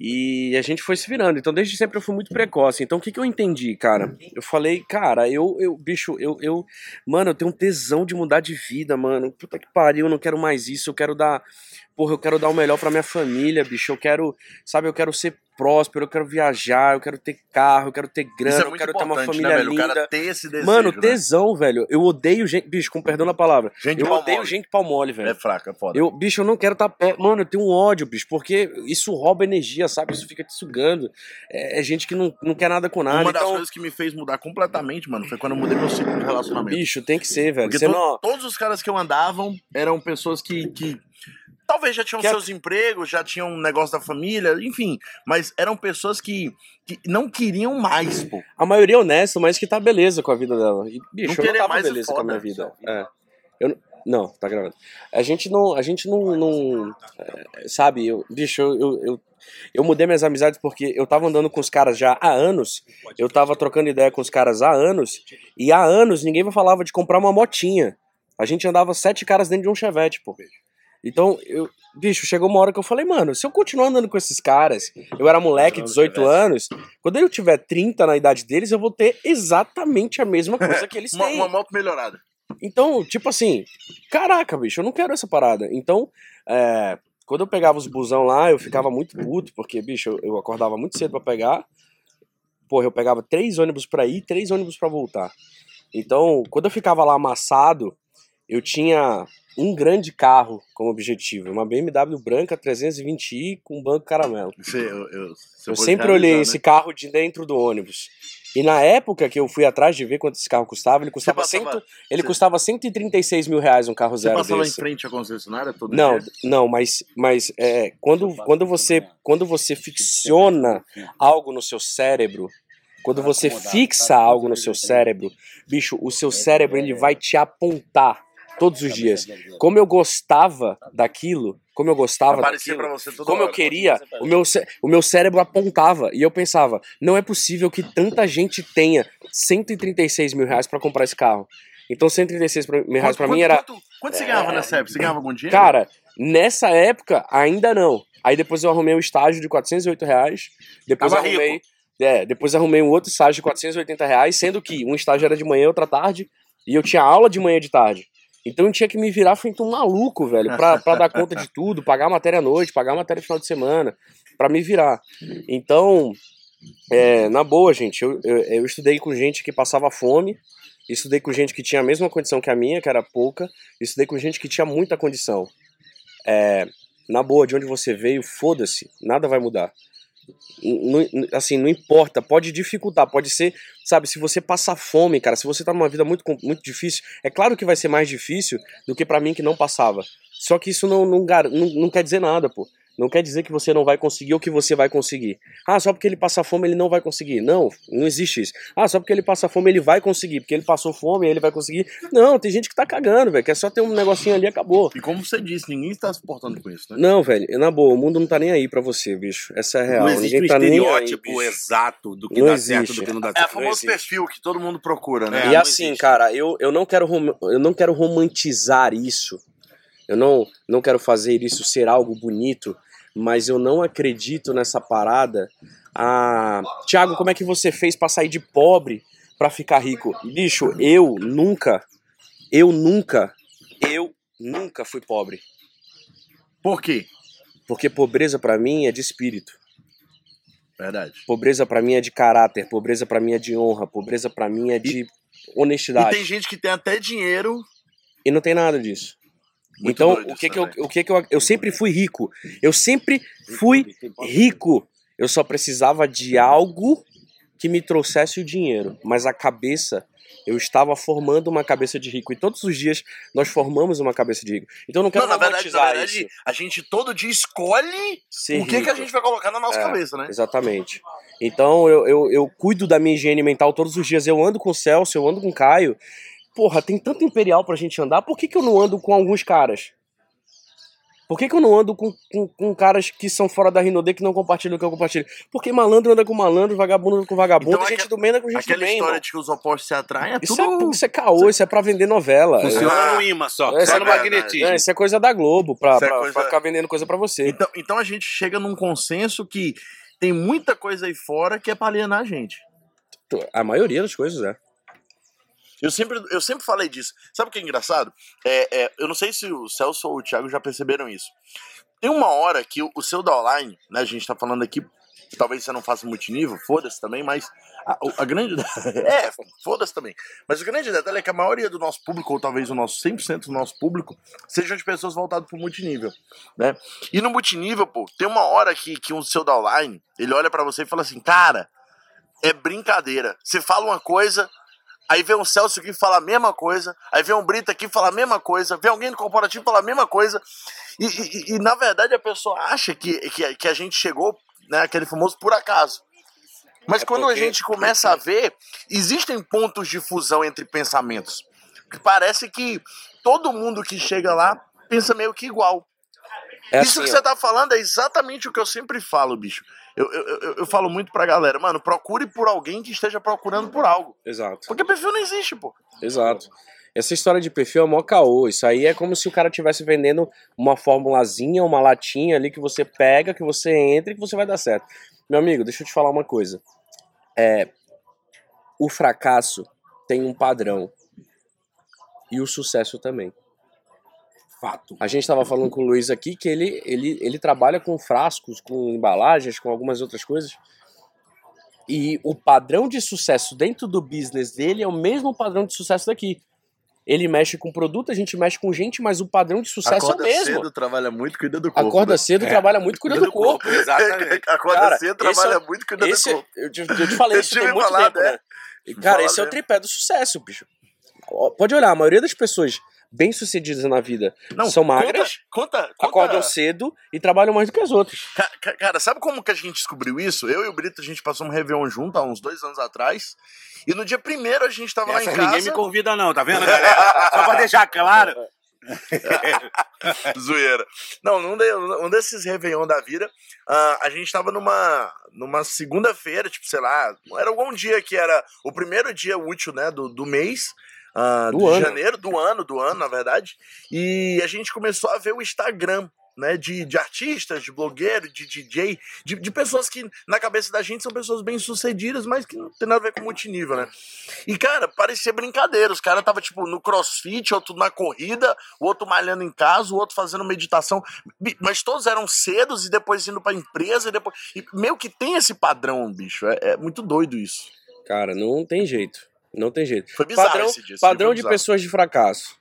E a gente foi se virando. Então, desde sempre eu fui muito precoce. Então, o que, que eu entendi, cara? Eu falei, cara, eu, eu bicho, eu, eu, mano, eu tenho um tesão de mudar de vida, mano. Puta que pariu, eu não quero mais isso. Eu quero dar, porra, eu quero dar o melhor pra minha família, bicho. Eu quero, sabe, eu quero ser próspero, eu quero viajar, eu quero ter carro, eu quero ter grana, Isso é eu quero ter uma importante, família né, velho? linda. O cara ter esse desejo. Mano, né? tesão, velho. Eu odeio gente. Bicho, com perdão da palavra. Gente eu odeio gente pau mole, velho. É fraca, é foda. Eu, bicho, eu não quero estar perto. Mano, eu tenho um ódio, bicho, porque isso rouba energia, sabe? Isso fica te sugando. É, é gente que não, não quer nada com nada. Uma das então, coisas que me fez mudar completamente, mano, foi quando eu mudei meu ciclo de relacionamento. bicho, tem que ser, velho. Porque to- não. todos os caras que eu andavam eram pessoas que, que talvez já tinham Que é- seus empregos, já tinham um negócio da família, enfim. Mas eram pessoas que, que não queriam mais, pô. A maioria é honesta, mas que tá beleza com a vida dela. E, bicho, Não eu não tava mais é beleza com a minha vida. É. Eu, não- não, tá gravando. A gente não. A gente não. não é, sabe, eu, bicho, eu, eu, eu, eu mudei minhas amizades porque eu tava andando com os caras já há anos. Eu tava trocando ideia com os caras há anos. E há anos ninguém me falava de comprar uma motinha. A gente andava sete caras dentro de um chevette, pô. Então, eu, bicho, chegou uma hora que eu falei, mano, se eu continuar andando com esses caras, eu era moleque, 18 anos, quando eu tiver 30 na idade deles, eu vou ter exatamente a mesma [laughs] coisa que eles Uma, têm. uma moto melhorada. Então, tipo assim, caraca, bicho, eu não quero essa parada. Então, é, quando eu pegava os busão lá, eu ficava muito puto, porque, bicho, eu, eu acordava muito cedo pra pegar. Porra, eu pegava três ônibus pra ir, três ônibus pra voltar. Então, quando eu ficava lá amassado, eu tinha um grande carro como objetivo, uma BMW branca 320i com banco caramelo. Você, eu, eu, você Eu sempre realizar, olhei né? esse carro de dentro do ônibus. E na época que eu fui atrás de ver quanto esse carro custava, ele custava, passava- cento, ele você- custava 136 mil reais um carro Você zero passava desse. em frente à concessionária todo Não, dia? não, mas, mas é, quando, quando, você, quando você ficciona algo no seu cérebro, quando você fixa algo no seu cérebro, bicho, o seu cérebro ele vai te apontar todos os dias. Como eu gostava daquilo, como eu gostava Aparecia daquilo, como eu hora. queria, o meu, o meu cérebro apontava. E eu pensava, não é possível que tanta gente tenha 136 mil reais pra comprar esse carro. Então 136 pra- mil reais pra Quanto- mim era. Quanto, quanto você ganhava nessa época? Você ganhava algum dinheiro? Cara, nessa época ainda não. Aí depois eu arrumei um estágio de 408 reais. Depois Tava arrumei. rico. É, depois arrumei um outro estágio de 480 reais, sendo que um estágio era de manhã outra tarde. E eu tinha aula de manhã e de tarde. Então eu tinha que me virar feito um maluco, velho, pra, pra dar conta de tudo, pagar matéria à noite, pagar matéria final de semana, pra me virar. Então, é, na boa, gente, eu, eu, eu estudei com gente que passava fome, estudei com gente que tinha a mesma condição que a minha, que era pouca, estudei com gente que tinha muita condição. É, na boa, de onde você veio, foda-se, nada vai mudar. Assim, não importa, pode dificultar, pode ser, sabe, se você passar fome, cara, se você tá numa vida muito, muito difícil, é claro que vai ser mais difícil do que pra mim que não passava. Só que isso não, não, não, não quer dizer nada, pô. Não quer dizer que você não vai conseguir ou que você vai conseguir. Ah, só porque ele passa fome ele não vai conseguir. Não, não existe isso. Ah, só porque ele passa fome ele vai conseguir. Porque ele passou fome ele vai conseguir. Não, tem gente que tá cagando, velho. Que é só ter um negocinho ali e acabou. E como você disse, ninguém está se portando com isso, né? Não, velho, na boa, o mundo não tá nem aí pra você, bicho. Essa é a real. Não existe Ninguém um tá nem aí, estereótipo bicho. exato do que Não dá certo existe. do que não dá É certo. o famoso perfil que todo mundo procura, né? É, e não assim, existe. cara, eu, eu, não quero rom- eu não quero romantizar isso. Eu não, não quero fazer isso ser algo bonito, mas eu não acredito nessa parada. Ah, Tiago, como é que você fez pra sair de pobre pra ficar rico? Bicho, eu nunca, eu nunca, eu nunca fui pobre. Por quê? Porque pobreza pra mim é de espírito. Verdade. Pobreza pra mim é de caráter, pobreza pra mim é de honra, pobreza pra mim é de E honestidade. tem gente que tem até dinheiro. E não tem nada disso. Muito então, doido o que que eu, o que que eu, eu sempre fui rico. Eu sempre fui rico. Eu só precisava de algo que me trouxesse o dinheiro, mas a cabeça eu estava formando uma cabeça de rico e todos os dias nós formamos uma cabeça de rico. Então eu não quero Não, na verdade, na verdade isso. a gente todo dia escolhe Ser o que, que a gente vai colocar na nossa É. cabeça, né? Exatamente. Então eu, eu, eu cuido da minha higiene mental todos os dias. Eu ando com o Celso, eu ando com o Caio. Porra, tem tanto imperial pra gente andar, por que, que eu não ando com alguns caras? Por que, que eu não ando com, com, com caras que são fora da Rinodê que não compartilham o que eu compartilho? Porque malandro anda com malandro, vagabundo anda com vagabundo, Então, gente aque- do bem anda com gente do Aquela bem, história irmão. de que os opostos se atraem é Isso, tudo. é, isso é caô, isso é pra vender novela. Funciona no imã só. É, só é no verdade. magnetismo. É, isso é coisa da Globo, pra, é pra, coisa- pra ficar vendendo coisa pra você. Então, então a gente chega num consenso que tem muita coisa aí fora que é pra alienar a gente. A maioria das coisas é. Eu sempre, eu sempre falei disso. Sabe o que é engraçado? É, é, eu não sei se o Celso ou o Thiago já perceberam isso. Tem uma hora que o, o seu downline, né? A gente tá falando aqui, talvez você não faça multinível, foda-se também, mas a, a grande. [laughs] é, foda-se também. Mas o grande detalhe é que a maioria do nosso público, ou talvez o nosso 100% do nosso público, sejam de pessoas voltadas pro multinível, né? E no multinível, pô, tem uma hora que, que o seu downline, ele olha pra você e fala assim, cara, é brincadeira. Você fala uma coisa, Aí vem um Celso aqui e fala a mesma coisa. Aí vem um Brito aqui e fala a mesma coisa. Vem alguém do corporativo fala a mesma coisa. E, e- e, na verdade a pessoa acha que, que, que a gente chegou, né, aquele famoso por acaso. Mas É quando porque- a gente começa a ver, existem pontos de fusão entre pensamentos. Que parece que todo mundo que chega lá pensa meio que igual. É Isso assim, que você tá falando é exatamente o que eu sempre falo, bicho. Eu, eu, eu, eu falo muito pra galera, mano, procure por alguém que esteja procurando por algo. Exato. Porque perfil não existe, pô. Exato. Essa história de perfil é mó caô. Isso aí é como se o cara estivesse vendendo uma formulazinha, uma latinha ali que você pega, que você entra e que você vai dar certo. Meu amigo, deixa eu te falar uma coisa. É, o fracasso tem um padrão. E o sucesso também. Fato. A gente estava falando com o Luiz aqui que ele, ele, ele trabalha com frascos, com embalagens, com algumas outras coisas. E o padrão de sucesso dentro do business dele é o mesmo padrão de sucesso daqui. Ele mexe com produto, a gente mexe com gente, mas o padrão de sucesso Acorda é o mesmo. cedo, trabalha muito, cuida do corpo. Acorda né? cedo, trabalha muito, cuida do corpo. Exatamente. Acorda Cara, cedo, trabalha é- muito, cuida Esse, do corpo. eu, te- eu te falei [laughs] Eu isso tem muito falado, tempo, é. né? E, Cara, Fala esse é o mesmo. tripé do sucesso, bicho. Pode olhar, a maioria das pessoas bem-sucedidas na vida Não, são magras, Conta, conta, conta. acordam cedo e trabalham mais do que as outras. Ca- ca- Cara, sabe como que a gente descobriu isso? Eu e o Brito, a gente passou um Réveillon junto há uns dois anos atrás. E no dia primeiro a gente tava lá Essa em casa. ninguém me convida, não, tá vendo, galera? Só pra deixar claro. [laughs] Zoeira. Não, num, de, um desses Réveillon da vida, ah, a gente tava numa, numa segunda-feira, tipo, sei lá, era algum dia que era o primeiro dia útil, né, do, do mês. Ah, Do de ano. janeiro, do ano, do ano, na verdade. E a gente começou a ver o Instagram, né, de, de artistas, de blogueiro, de DJ, de, de pessoas que na cabeça da gente são pessoas bem sucedidas, mas que não tem nada a ver com multinível, né? E, cara, parecia brincadeira. Os caras tava, tipo, no crossfit, outro na corrida, o outro malhando em casa, o outro fazendo meditação. Mas todos eram cedos e depois indo pra empresa e depois. E meio que tem esse padrão, bicho. É, é muito doido isso. Cara, não tem jeito. Não tem jeito. Foi bizarro Padrão, esse dia. padrão de pessoas de fracasso.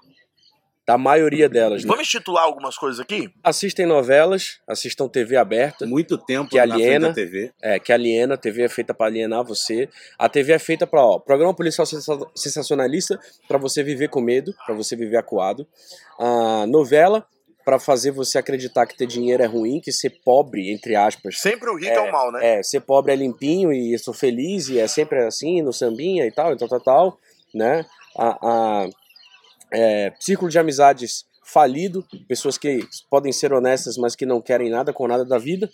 Da maioria delas, né? Vamos institular algumas coisas aqui? Assistem novelas, assistam TV aberta, Muito tempo Que na aliena. da TV. é, que aliena, a TV é feita pra alienar você. A TV é feita pra, ó, programa policial sensa- sensacionalista pra você viver com medo, pra você viver acuado. A novela pra fazer você acreditar que ter dinheiro é ruim, que ser pobre, entre aspas, Sempre o rico é, o mal, né? É, ser pobre é limpinho e sou feliz e é sempre assim, no sambinha e tal, e tal, tal, tal, né? A, a- é, círculo de amizades falido, pessoas que podem ser honestas, mas que não querem nada com nada da vida,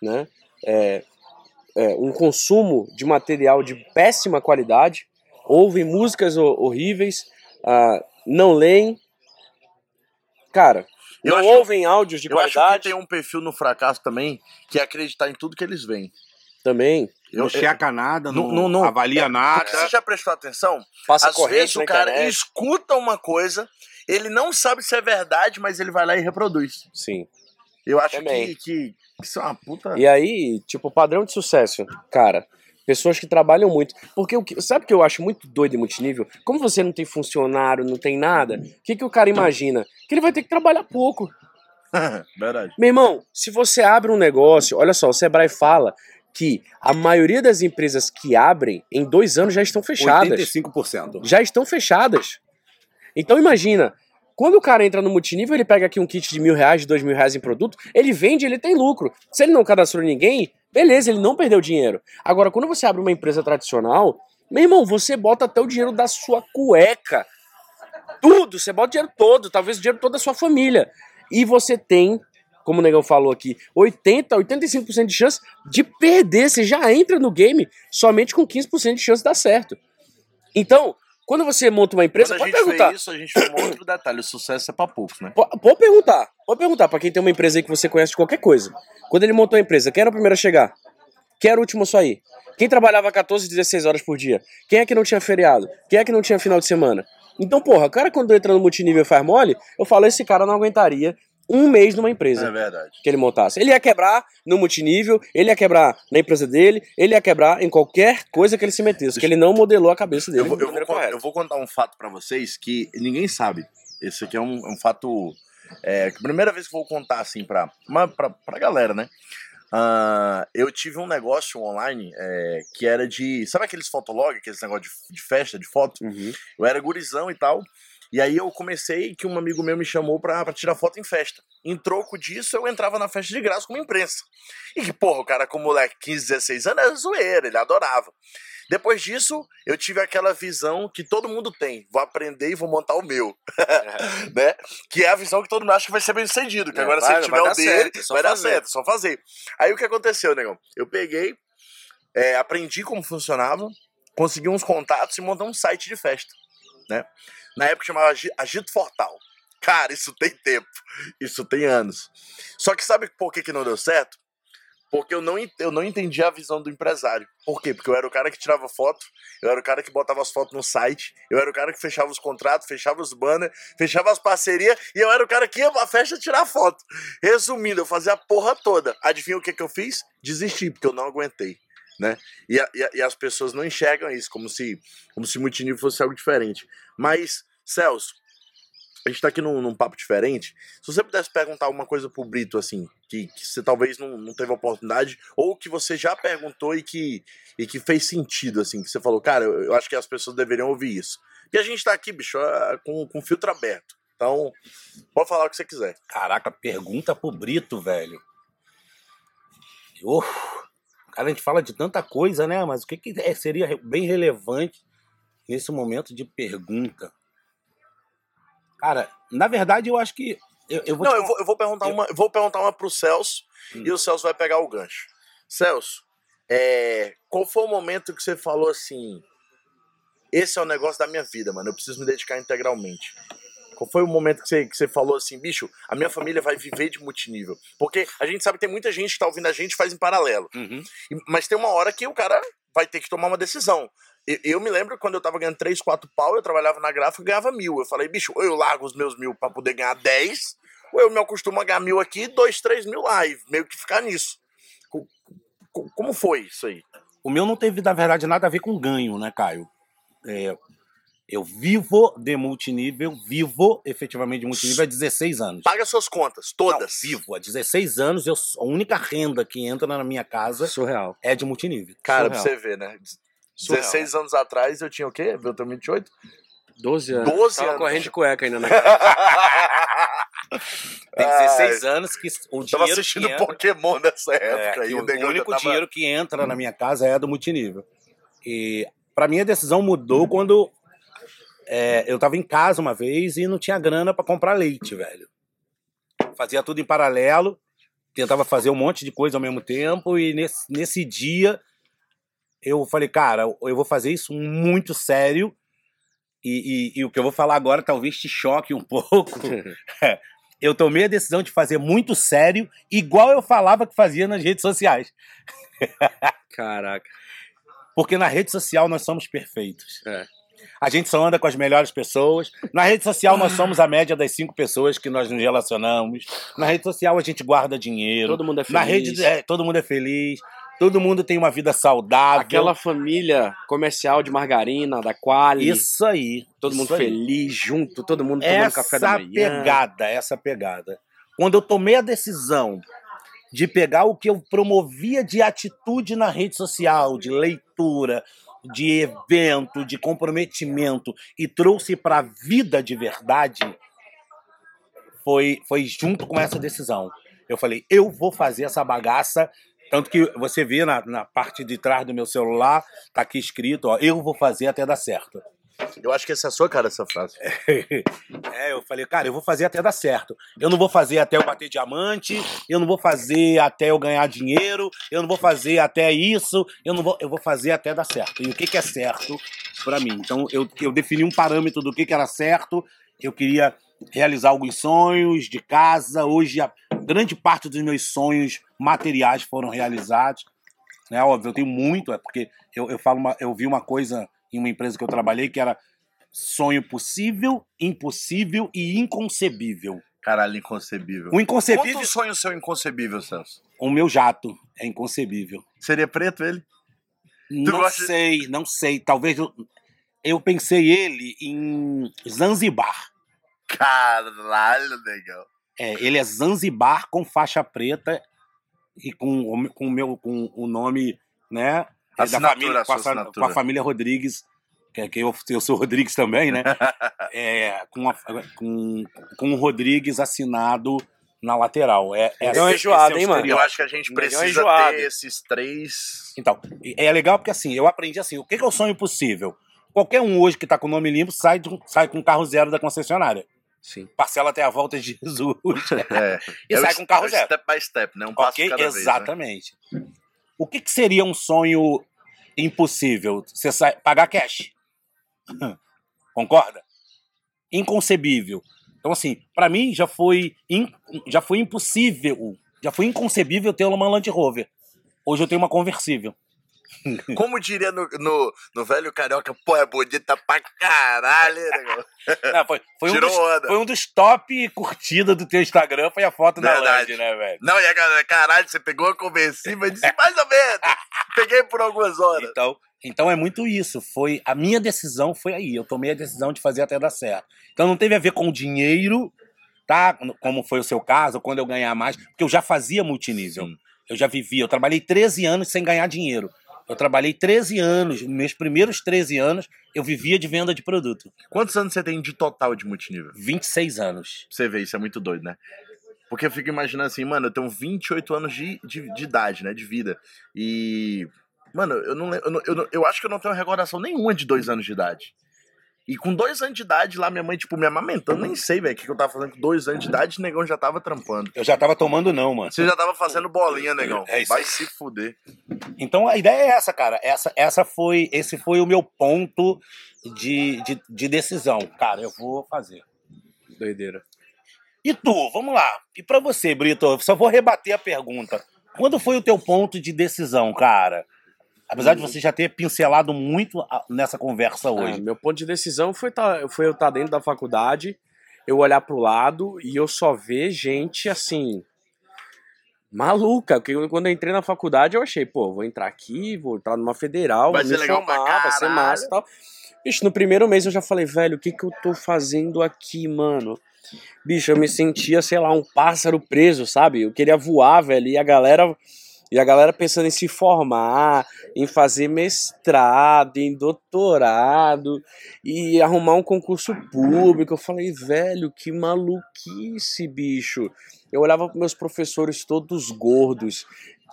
né? É, é, um consumo de material de péssima qualidade, ouvem músicas ho- horríveis, ah, não leem, cara, Eu não acho- ouvem áudios de Eu acho que qualidade tem um perfil no fracasso também que é acreditar em tudo que eles veem. também, Não Eu, checa nada, não, não- não- não- avalia nada. Você já prestou atenção? passa Às corrente vezes o cara internet. escuta uma coisa, ele não sabe se é verdade, mas ele vai lá e reproduz. Sim. Eu acho Também. que, que, que isso é uma puta. E aí, tipo, padrão de sucesso, cara, pessoas que trabalham muito. Porque o que, sabe o que eu acho muito doido em multinível? Como você não tem funcionário, não tem nada, o que, que o cara imagina? Que ele vai ter que trabalhar pouco. [laughs] Verdade. Meu irmão, se você abre um negócio, olha só, o Sebrae fala que a maioria das empresas que abrem em dois anos já estão fechadas. 85%. Já estão fechadas. Então imagina, quando o cara entra no multinível, ele pega aqui um kit de mil reais, de dois mil reais em produto, ele vende, ele tem lucro. Se ele não cadastrou ninguém, beleza, ele não perdeu dinheiro. Agora, quando você abre uma empresa tradicional, meu irmão, você bota até o dinheiro da sua cueca. Tudo, você bota o dinheiro todo, talvez o dinheiro todo da sua família. E você tem, como o Negão falou aqui, 80, 85% de chance de perder. Você já entra no game somente com 15% de chance de dar certo. Então, quando você monta uma empresa, Quando a pode gente perguntar. isso, a gente foi um outro [coughs] detalhe. O sucesso é pra poucos, né? Po- Pode perguntar. Pode perguntar pra quem tem uma empresa aí que você conhece de qualquer coisa. Quando ele montou a empresa, quem era o primeiro a chegar? Quem era o último a sair? Quem trabalhava 14, 16 horas por dia? Quem é que não tinha feriado? Quem é que não tinha final de semana? Então, porra, o cara quando entra no multinível e faz mole, eu falo, esse cara não aguentaria um mês numa empresa É verdade. que ele montasse. Ele ia quebrar no multinível, ele ia quebrar na empresa dele, ele ia quebrar em qualquer coisa que ele se metesse, que ele não modelou a cabeça dele Eu vou, de eu, vou, eu vou contar um fato pra vocês que ninguém sabe. Esse aqui é um, um fato. É, que primeira vez que eu vou contar assim pra, pra, pra galera, né? Ah, eu tive um negócio online é, que era de. Sabe aqueles fotolog, aqueles negócio de, de festa, de foto? Uhum. Eu era gurizão e tal. E aí eu comecei que um amigo meu me chamou pra, pra tirar foto em festa. Em troco disso, eu entrava na festa de graça como imprensa. E que, porra, o cara com moleque 15, 16 anos era zoeira, ele adorava. Depois disso, eu tive aquela visão que todo mundo tem. Vou aprender e vou montar o meu. [laughs] né? Que é a visão que todo mundo acha que vai ser bem sucedido. Que É, agora, vai- se ele tiver dar o dele, certo, é vai dar fazer. certo, é só fazer. Aí o que aconteceu, negão? Eu peguei, é, aprendi como funcionava, consegui uns contatos e montei um site de festa. Né? Na época chamava Agi- Agito Fortal. Cara, isso tem tempo. Isso tem anos. Só que sabe por que, que não deu certo? Porque eu não, eu não entendi a visão do empresário. Por quê? Porque eu era o cara que tirava foto, eu era o cara que botava as fotos no site, eu era o cara que fechava os contratos, fechava os banners, fechava as parcerias, e eu era o cara que ia pra festa tirar foto. Resumindo, eu fazia a porra toda. Adivinha o que, que eu fiz? Desisti, porque eu não aguentei. Né? E, a- e a- e as pessoas não enxergam isso como se, como se multinível fosse algo diferente. Mas, Celso, a gente tá aqui num, num papo diferente. Se você pudesse perguntar alguma coisa pro Brito, assim, que, que você talvez não, não teve oportunidade, ou que você já perguntou e que, e que fez sentido, assim, que você falou, cara, eu, eu acho que as pessoas deveriam ouvir isso. E a gente tá aqui, bicho, é, com, com filtro aberto. Então, pode falar o que você quiser. Caraca, pergunta pro Brito, velho. Uf, cara, a gente fala de tanta coisa, né? Mas o que, que é- seria bem relevante nesse momento de pergunta? Cara, na verdade, eu acho que. Eu, eu vou Não, te eu vou, eu vou perguntar eu- uma, eu vou perguntar uma pro Celso Hum. e o Celso vai pegar o gancho. Celso, é, qual foi o momento que você falou assim? Esse é o negócio da minha vida, mano. Eu preciso me dedicar integralmente. Qual foi o momento que você, que você falou assim, bicho, a minha família vai viver de multinível? Porque a gente sabe que tem muita gente que tá ouvindo a gente e faz em paralelo. Uhum. Mas tem uma hora que o cara vai ter que tomar uma decisão. Eu, eu me lembro quando eu tava ganhando 3, 4 pau, eu trabalhava na gráfica e ganhava mil. Eu falei, bicho, ou eu largo os meus mil pra poder ganhar 10, ou eu me acostumo a ganhar mil aqui, 2, 3 mil lá, e meio que ficar nisso. Co- co- Como foi isso aí? O meu não teve, na verdade, nada a ver com ganho, né, Caio? É, eu vivo de multinível, vivo efetivamente de multinível há 16 anos. Paga suas contas, todas. Não, vivo. Há 16 anos, eu, a única renda que entra na minha casa Surreal. é de multinível. Cara, pra Surreal. você ver, né? Surreal. 16 anos atrás eu tinha o quê? Eu tenho 28? 12 anos. 12 Tava anos. correndo de cueca ainda, né? [laughs] Tem Ai. 16 anos que o Tava dinheiro assistindo que entra, Pokémon nessa é, época. que aí, o, já único tava- dinheiro que entra na minha casa é do multinível. E pra mim a decisão mudou quando é, eu tava em casa uma vez e não tinha grana pra comprar leite, velho. Fazia tudo em paralelo, tentava fazer um monte de coisa ao mesmo tempo e nesse, nesse dia eu falei, cara, eu vou fazer isso muito sério e, e- e o que eu vou falar agora talvez te choque um [laughs] pouco. eu tomei a decisão de fazer muito sério, igual eu falava que fazia nas redes sociais. Caraca. Porque na rede social nós somos perfeitos. É. A gente só anda com as melhores pessoas. Na rede social nós somos a média das cinco pessoas que nós nos relacionamos. Na rede social a gente guarda dinheiro. Todo mundo é feliz. Na rede é, todo mundo é feliz. Todo mundo tem uma vida saudável. Aquela família comercial de margarina, da Quali. Isso aí. Todo mundo isso aí. feliz, junto, todo mundo tomando café da essa manhã. pegada, essa pegada. Quando eu tomei a decisão de pegar o que eu promovia de atitude na rede social, de leitura, de evento, de comprometimento e trouxe para a vida de verdade, foi, foi junto com essa decisão. Eu falei, eu vou fazer essa bagaça. Tanto que você vê na, na parte de trás do meu celular, tá aqui escrito, ó, eu vou fazer até dar certo. Eu acho que essa é a sua cara, essa frase. [laughs] É, eu falei, cara, eu vou fazer até dar certo. Eu não vou fazer até eu bater diamante, eu não vou fazer até eu ganhar dinheiro, eu não vou fazer até isso, eu não vou, eu vou fazer até dar certo. E o que, que é certo pra mim? Então eu, eu defini um parâmetro do que, que era certo. Eu queria realizar alguns sonhos de casa. Hoje a grande parte dos meus sonhos materiais foram realizados. É óbvio, eu tenho muito, é porque eu, eu falo uma, eu vi uma coisa em uma empresa que eu trabalhei que era sonho possível, impossível e inconcebível. Caralho, inconcebível. O inconcebível, um sonho seu inconcebível, Celso. o meu jato é inconcebível. Seria preto ele? não gosta sei, não sei. Talvez eu, eu pensei ele em Zanzibar. Caralho, negão. É, ele é Zanzibar com faixa preta e com, com meu com o nome, né? Da família, com, a, com a família Rodrigues, que, é que eu, eu sou Rodrigues também, né? [laughs] É, com, a, com, com o Rodrigues assinado na lateral. É, é, é enjoado, hein, mano? Eu acho que a gente precisa ter esses três. Então, é legal porque assim, eu aprendi assim, o que é o sonho possível? Qualquer um hoje que tá com o nome limpo sai, de sai com carro zero da concessionária. Sim. Parcela até a volta de [laughs] Jesus É, e é o sai com carro é o zero. Step by step, né? Um passo Ok? de cada vez. né? O que, que seria um sonho impossível? Você sai, pagar cash. [laughs] Concorda? inconcebível. Então, assim, pra mim já foi, in- já foi impossível, já foi inconcebível ter uma Land Rover. Hoje eu tenho uma conversível. [laughs] Como diria no, no, no velho carioca, pô, é bonita pra caralho, hein, negão? É, foi, foi um Tirou dos, onda. foi um dos top curtida do teu Instagram, foi a foto da Verdade. Land, né, velho? Não, e a galera, caralho, você pegou a conversível e disse mais ou menos. Peguei por algumas horas. Então, então é muito isso. Foi a minha decisão foi aí. Eu tomei a decisão de fazer até dar certo. Então não teve a ver com o dinheiro, tá? Como foi o seu caso, quando eu ganhar mais, porque eu já fazia multinível. Sim. Eu já vivia. Eu trabalhei 13 anos sem ganhar dinheiro. Eu trabalhei 13 anos, nos meus primeiros 13 anos, eu vivia de venda de produto. Quantos anos você tem de total de multinível? 26 anos. Você ver, isso é muito doido, né? Porque eu fico imaginando assim, mano, eu tenho 28 anos de, de, de idade, né? De vida. E. Mano, eu não, eu, não, eu, não- eu acho que eu não tenho recordação nenhuma de dois anos de idade. E com dois anos de idade lá, minha mãe, tipo, me amamentando, nem sei, velho, o que, que eu tava fazendo com dois anos de idade, o negão já tava trampando. Eu já tava tomando não, mano. Você já tava fazendo bolinha, negão. É isso Vai se fuder. Então a ideia é essa, cara. Essa, essa foi, esse foi o meu ponto de, de, de decisão. Cara, eu vou fazer. Doideira. E tu, vamos lá. E pra você, Brito, eu só vou rebater a pergunta. Quando foi o teu ponto de decisão, cara? Apesar de você já ter pincelado muito nessa conversa Ah, hoje. meu ponto de decisão foi, tá, foi eu estar dentro da faculdade, eu olhar pro lado e eu só ver gente assim. Maluca, porque quando eu entrei na faculdade eu achei, pô, vou entrar aqui, vou entrar numa federal, Vai ser legal pra formar, vai ser massa e tal. Bicho, no primeiro mês eu já falei, velho, o que que eu tô fazendo aqui, mano? Bicho, eu me sentia, sei lá, um pássaro preso, sabe? Eu queria voar, velho, e a galera e a galera pensando em se formar, em fazer mestrado, em doutorado e arrumar um concurso público. Eu falei, velho, que maluquice, bicho. Eu olhava para meus professores todos gordos,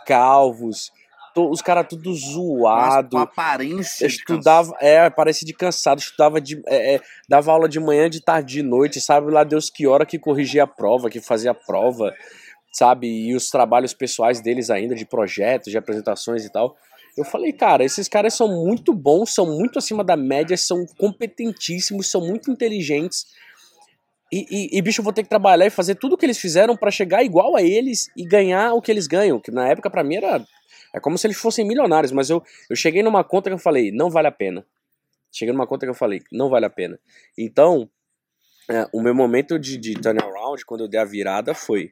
calvos, os caras tudo Mas zoado. com aparência estudava, é, parecia de cansado, estudava de. é, é, dava aula de manhã, de tarde, de noite, sabe lá Deus que hora que corrigia a prova, que fazia a prova, sabe? E os trabalhos pessoais deles ainda, de projetos, de apresentações e tal. Eu falei, cara, esses caras são muito bons, são muito acima da média, são competentíssimos, são muito inteligentes. E, e, e, bicho, eu vou ter que trabalhar e fazer tudo o que eles fizeram pra chegar igual a eles e ganhar o que eles ganham. Que na época, pra mim, era. É como se eles fossem milionários, mas eu, eu cheguei numa conta que eu falei, não vale a pena. Cheguei numa conta que eu falei, não vale a pena. Então, é, o meu momento de, de turnaround, quando eu dei a virada, foi: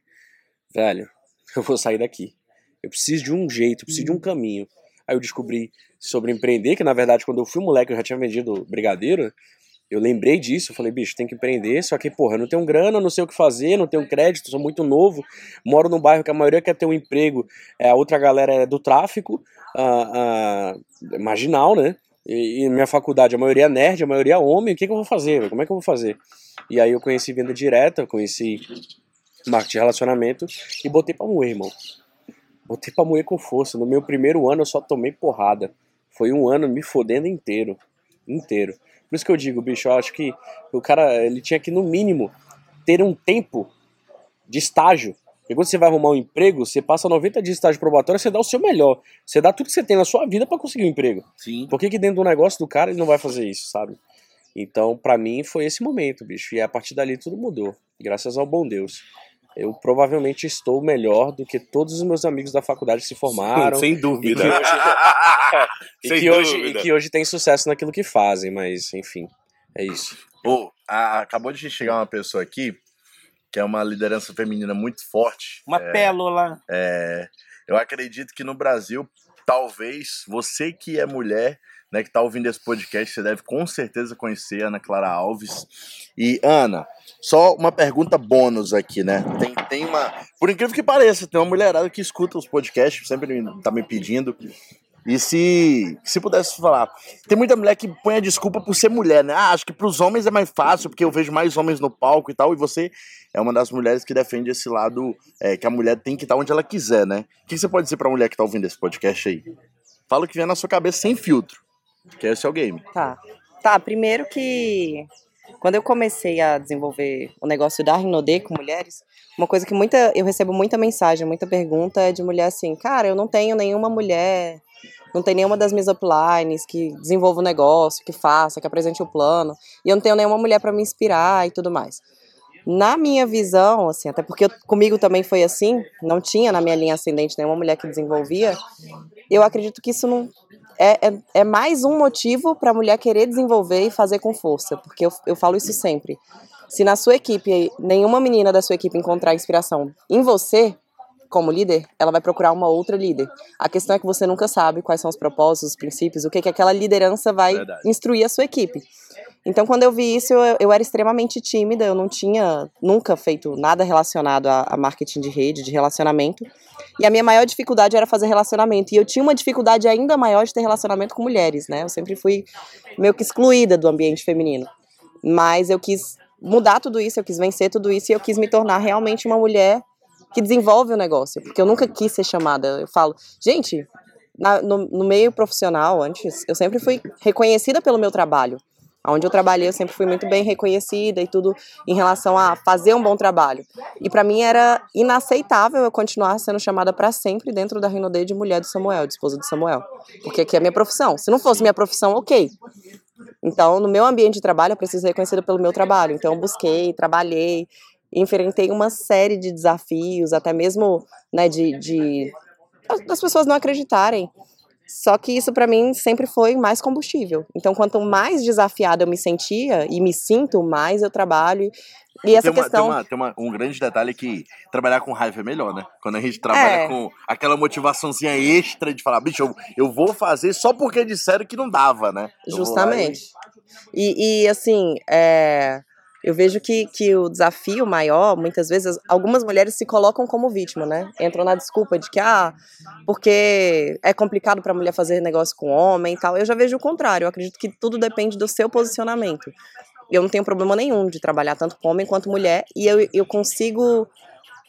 velho, [laughs] eu vou sair daqui. Eu preciso de um jeito, eu preciso de um caminho. Aí eu descobri sobre empreender, que na verdade, quando eu fui moleque, eu já tinha vendido brigadeiro. Eu lembrei disso, eu falei, bicho, tem que empreender, só que, porra, eu não tenho grana, não sei o que fazer, não tenho crédito, sou muito novo, moro num bairro que a maioria quer ter um emprego, é, a outra galera é do tráfico, ah, ah, marginal, né? E, e minha faculdade, a maioria é nerd, a maioria é homem, o que, que eu vou fazer? Como é que eu vou fazer? E aí eu conheci venda direta, eu conheci marketing de relacionamento e botei pra moer, irmão. Botei pra moer com força. No meu primeiro ano eu só tomei porrada. Foi um ano me fodendo inteiro. Inteiro. Por isso que eu digo, bicho, eu acho que o cara, ele tinha que, no mínimo, ter um tempo de estágio. Porque quando você vai arrumar um emprego, você passa 90 dias de estágio probatório, você dá o seu melhor. Você dá tudo que você tem na sua vida pra conseguir um emprego. Sim. Por que, que dentro do negócio do cara ele não vai fazer isso, sabe? Então, pra mim, foi esse momento, bicho. E a partir dali tudo mudou. Graças ao bom Deus. Eu provavelmente estou melhor do que todos os meus amigos da faculdade que se formaram. [laughs] Sem E que, dúvida. hoje, e, que hoje, [laughs] dúvida. e que hoje tem sucesso naquilo que fazem, mas enfim, é isso. Ô, a- acabou de chegar uma pessoa aqui que é uma liderança feminina muito forte. Uma pérola. É, eu acredito que no Brasil, talvez você que é mulher, né, que tá ouvindo esse podcast, você deve com certeza conhecer a Ana Clara Alves. E Ana, só uma pergunta bônus aqui, né? Tem, tem uma, por incrível que pareça, tem uma mulherada que escuta os podcasts, sempre me- tá me pedindo. E se, se pudesse falar, tem muita mulher que põe a desculpa por ser mulher, né? Ah, acho que pros homens é mais fácil, porque eu vejo mais homens no palco e tal, e você é uma das mulheres que defende esse lado é, que a mulher tem que estar onde ela quiser, né? O que você pode dizer pra mulher que tá ouvindo esse podcast aí? Fala o que vem na sua cabeça sem filtro, que esse é o game. Tá. Tá, primeiro que quando eu comecei a desenvolver o negócio da Rinodê com mulheres, uma coisa que muita eu recebo muita mensagem, muita pergunta é de mulher assim, cara, eu não tenho nenhuma mulher não tem nenhuma das minhas uplines que desenvolva o negócio, que faça, que apresente o plano, e eu não tenho nenhuma mulher para me inspirar e tudo mais. Na minha visão, assim, até porque eu, comigo também foi assim, não tinha na minha linha ascendente nenhuma mulher que desenvolvia, eu acredito que isso não é, é, é mais um motivo para a mulher querer desenvolver e fazer com força, porque eu, eu falo isso sempre. Se na sua equipe nenhuma menina da sua equipe encontrar inspiração em você, como líder, ela vai procurar uma outra líder. A questão é que você nunca sabe quais são os propósitos, os princípios, o que, que aquela liderança vai Verdade. instruir a sua equipe. Então, quando eu vi isso, eu, eu era extremamente tímida, eu não tinha nunca feito nada relacionado a, a marketing de rede, de relacionamento. E a minha maior dificuldade era fazer relacionamento. E eu tinha uma dificuldade ainda maior de ter relacionamento com mulheres, né? Eu sempre fui meio que excluída do ambiente feminino. Mas eu quis mudar tudo isso, eu quis vencer tudo isso e eu quis me tornar realmente uma mulher que desenvolve o negócio, porque eu nunca quis ser chamada. Eu falo, gente, na- no, no meio profissional antes, eu sempre fui reconhecida pelo meu trabalho. Onde eu trabalhei, eu sempre fui muito bem reconhecida e tudo em relação a fazer um bom trabalho. E pra mim era inaceitável eu continuar sendo chamada pra sempre dentro da Rinode de mulher do Samuel, de esposa do Samuel. Porque aqui é minha profissão. Se não fosse minha profissão, ok. Então, no meu ambiente de trabalho, eu preciso ser reconhecida pelo meu trabalho. Então, eu busquei, trabalhei, enfrentei uma série de desafios, até mesmo né, de, de das pessoas não acreditarem. Só que isso pra mim sempre foi mais combustível. Então, quanto mais desafiada eu me sentia e me sinto, mais eu trabalho. E essa tem uma, questão. Tem, uma- tem uma- um grande detalhe que trabalhar com raiva é melhor, né? Quando a gente trabalha É. com aquela motivaçãozinha extra de falar, bicho, eu, eu vou fazer só porque disseram que não dava, né? Eu lá e- Justamente. E, e, assim, é, eu vejo que, que o desafio maior, muitas vezes, algumas mulheres se colocam como vítima, né? Entram na desculpa de que, ah, porque é complicado para mulher fazer negócio com homem e tal. Eu já vejo o contrário. Eu acredito que tudo depende do seu posicionamento. Eu não tenho problema nenhum de trabalhar tanto com homem quanto mulher e eu, eu consigo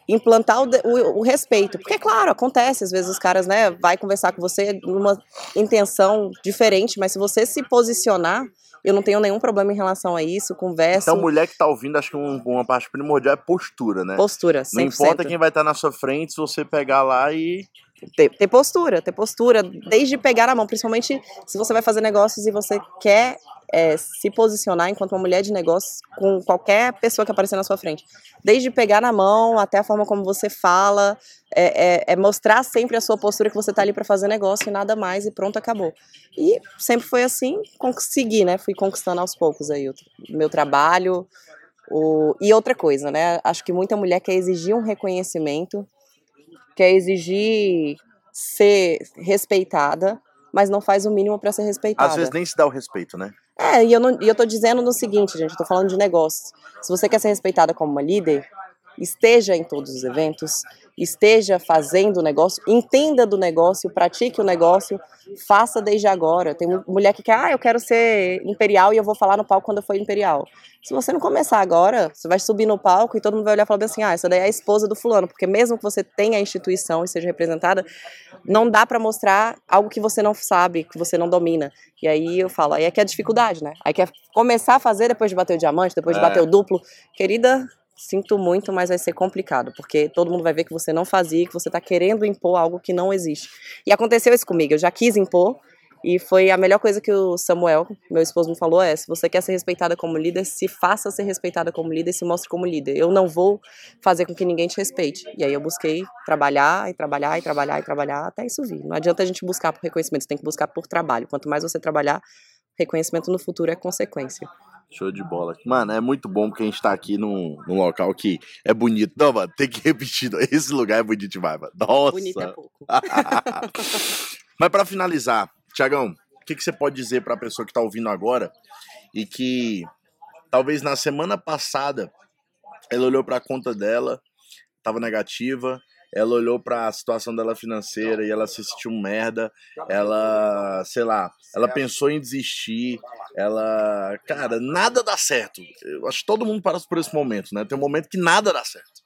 implantar o, o- o respeito. Porque, claro, acontece, às vezes os caras, né, vai conversar com você numa intenção diferente, mas se você se posicionar, eu não tenho nenhum problema em relação a isso, converso, Então, mulher que tá ouvindo, acho que um- uma parte primordial é postura, né? postura, 100%. Não importa quem vai estar na sua frente, se você pegar lá e. ter, ter postura, ter postura, desde pegar na mão, principalmente se você vai fazer negócios e você quer é, se posicionar enquanto uma mulher de negócios com qualquer pessoa que aparecer na sua frente. Desde pegar na mão até a forma como você fala, é, é- é mostrar sempre a sua postura que você tá ali para fazer negócio e nada mais e pronto, acabou. E sempre foi assim, consegui, né? Fui conquistando aos poucos aí o meu trabalho. O... E outra coisa, né? Acho que muita mulher quer exigir um reconhecimento quer exigir ser respeitada, mas não faz o mínimo para ser respeitada. Às vezes nem se dá o respeito, né? É, e eu, não, e eu tô dizendo no seguinte, gente, eu tô falando de negócios. Se você quer ser respeitada como uma líder, esteja em todos os eventos, esteja fazendo o negócio, entenda do negócio, pratique o negócio, faça desde agora. Tem mu- mulher que quer, ah, eu quero ser imperial e eu vou falar no palco quando eu for imperial. Se você não começar agora, você vai subir no palco e todo mundo vai olhar e falar bem assim, ah, essa daí é a esposa do fulano, porque mesmo que você tenha a instituição e seja representada, não dá pra mostrar algo que você não sabe, que você não domina. E aí eu falo, aí é que é a dificuldade, né? Aí quer começar a fazer depois de bater o diamante, depois de É. bater o duplo. Querida, sinto muito, mas vai ser complicado, porque todo mundo vai ver que você não fazia, que você tá querendo impor algo que não existe. E aconteceu isso comigo, eu já quis impor, e foi a melhor coisa que o Samuel, meu esposo, me falou é, se você quer ser respeitada como líder, se faça ser respeitada como líder, se mostre como líder. Eu não vou fazer com que ninguém te respeite. E aí eu busquei trabalhar e trabalhar e trabalhar e trabalhar até isso vir. Não adianta a gente buscar por reconhecimento, tem que buscar por trabalho. Quanto mais você trabalhar, reconhecimento no futuro é consequência. Show de bola. Mano, é muito bom porque a gente tá aqui num, num local que é bonito. Não, mano, tem que repetir. [laughs] Esse lugar é bonito demais, mano. Nossa. Bonito é pouco. [laughs] [laughs] Mas pra finalizar, Tiagão, o que, que você pode dizer pra pessoa que tá ouvindo agora e que talvez na semana passada ela olhou pra conta dela, tava negativa, ela olhou pra situação dela financeira e ela se sentiu merda, ela, sei lá, ela pensou em desistir, ela, cara, nada dá certo. Eu acho que todo mundo passa por esse momento, né? Tem um momento que nada dá certo.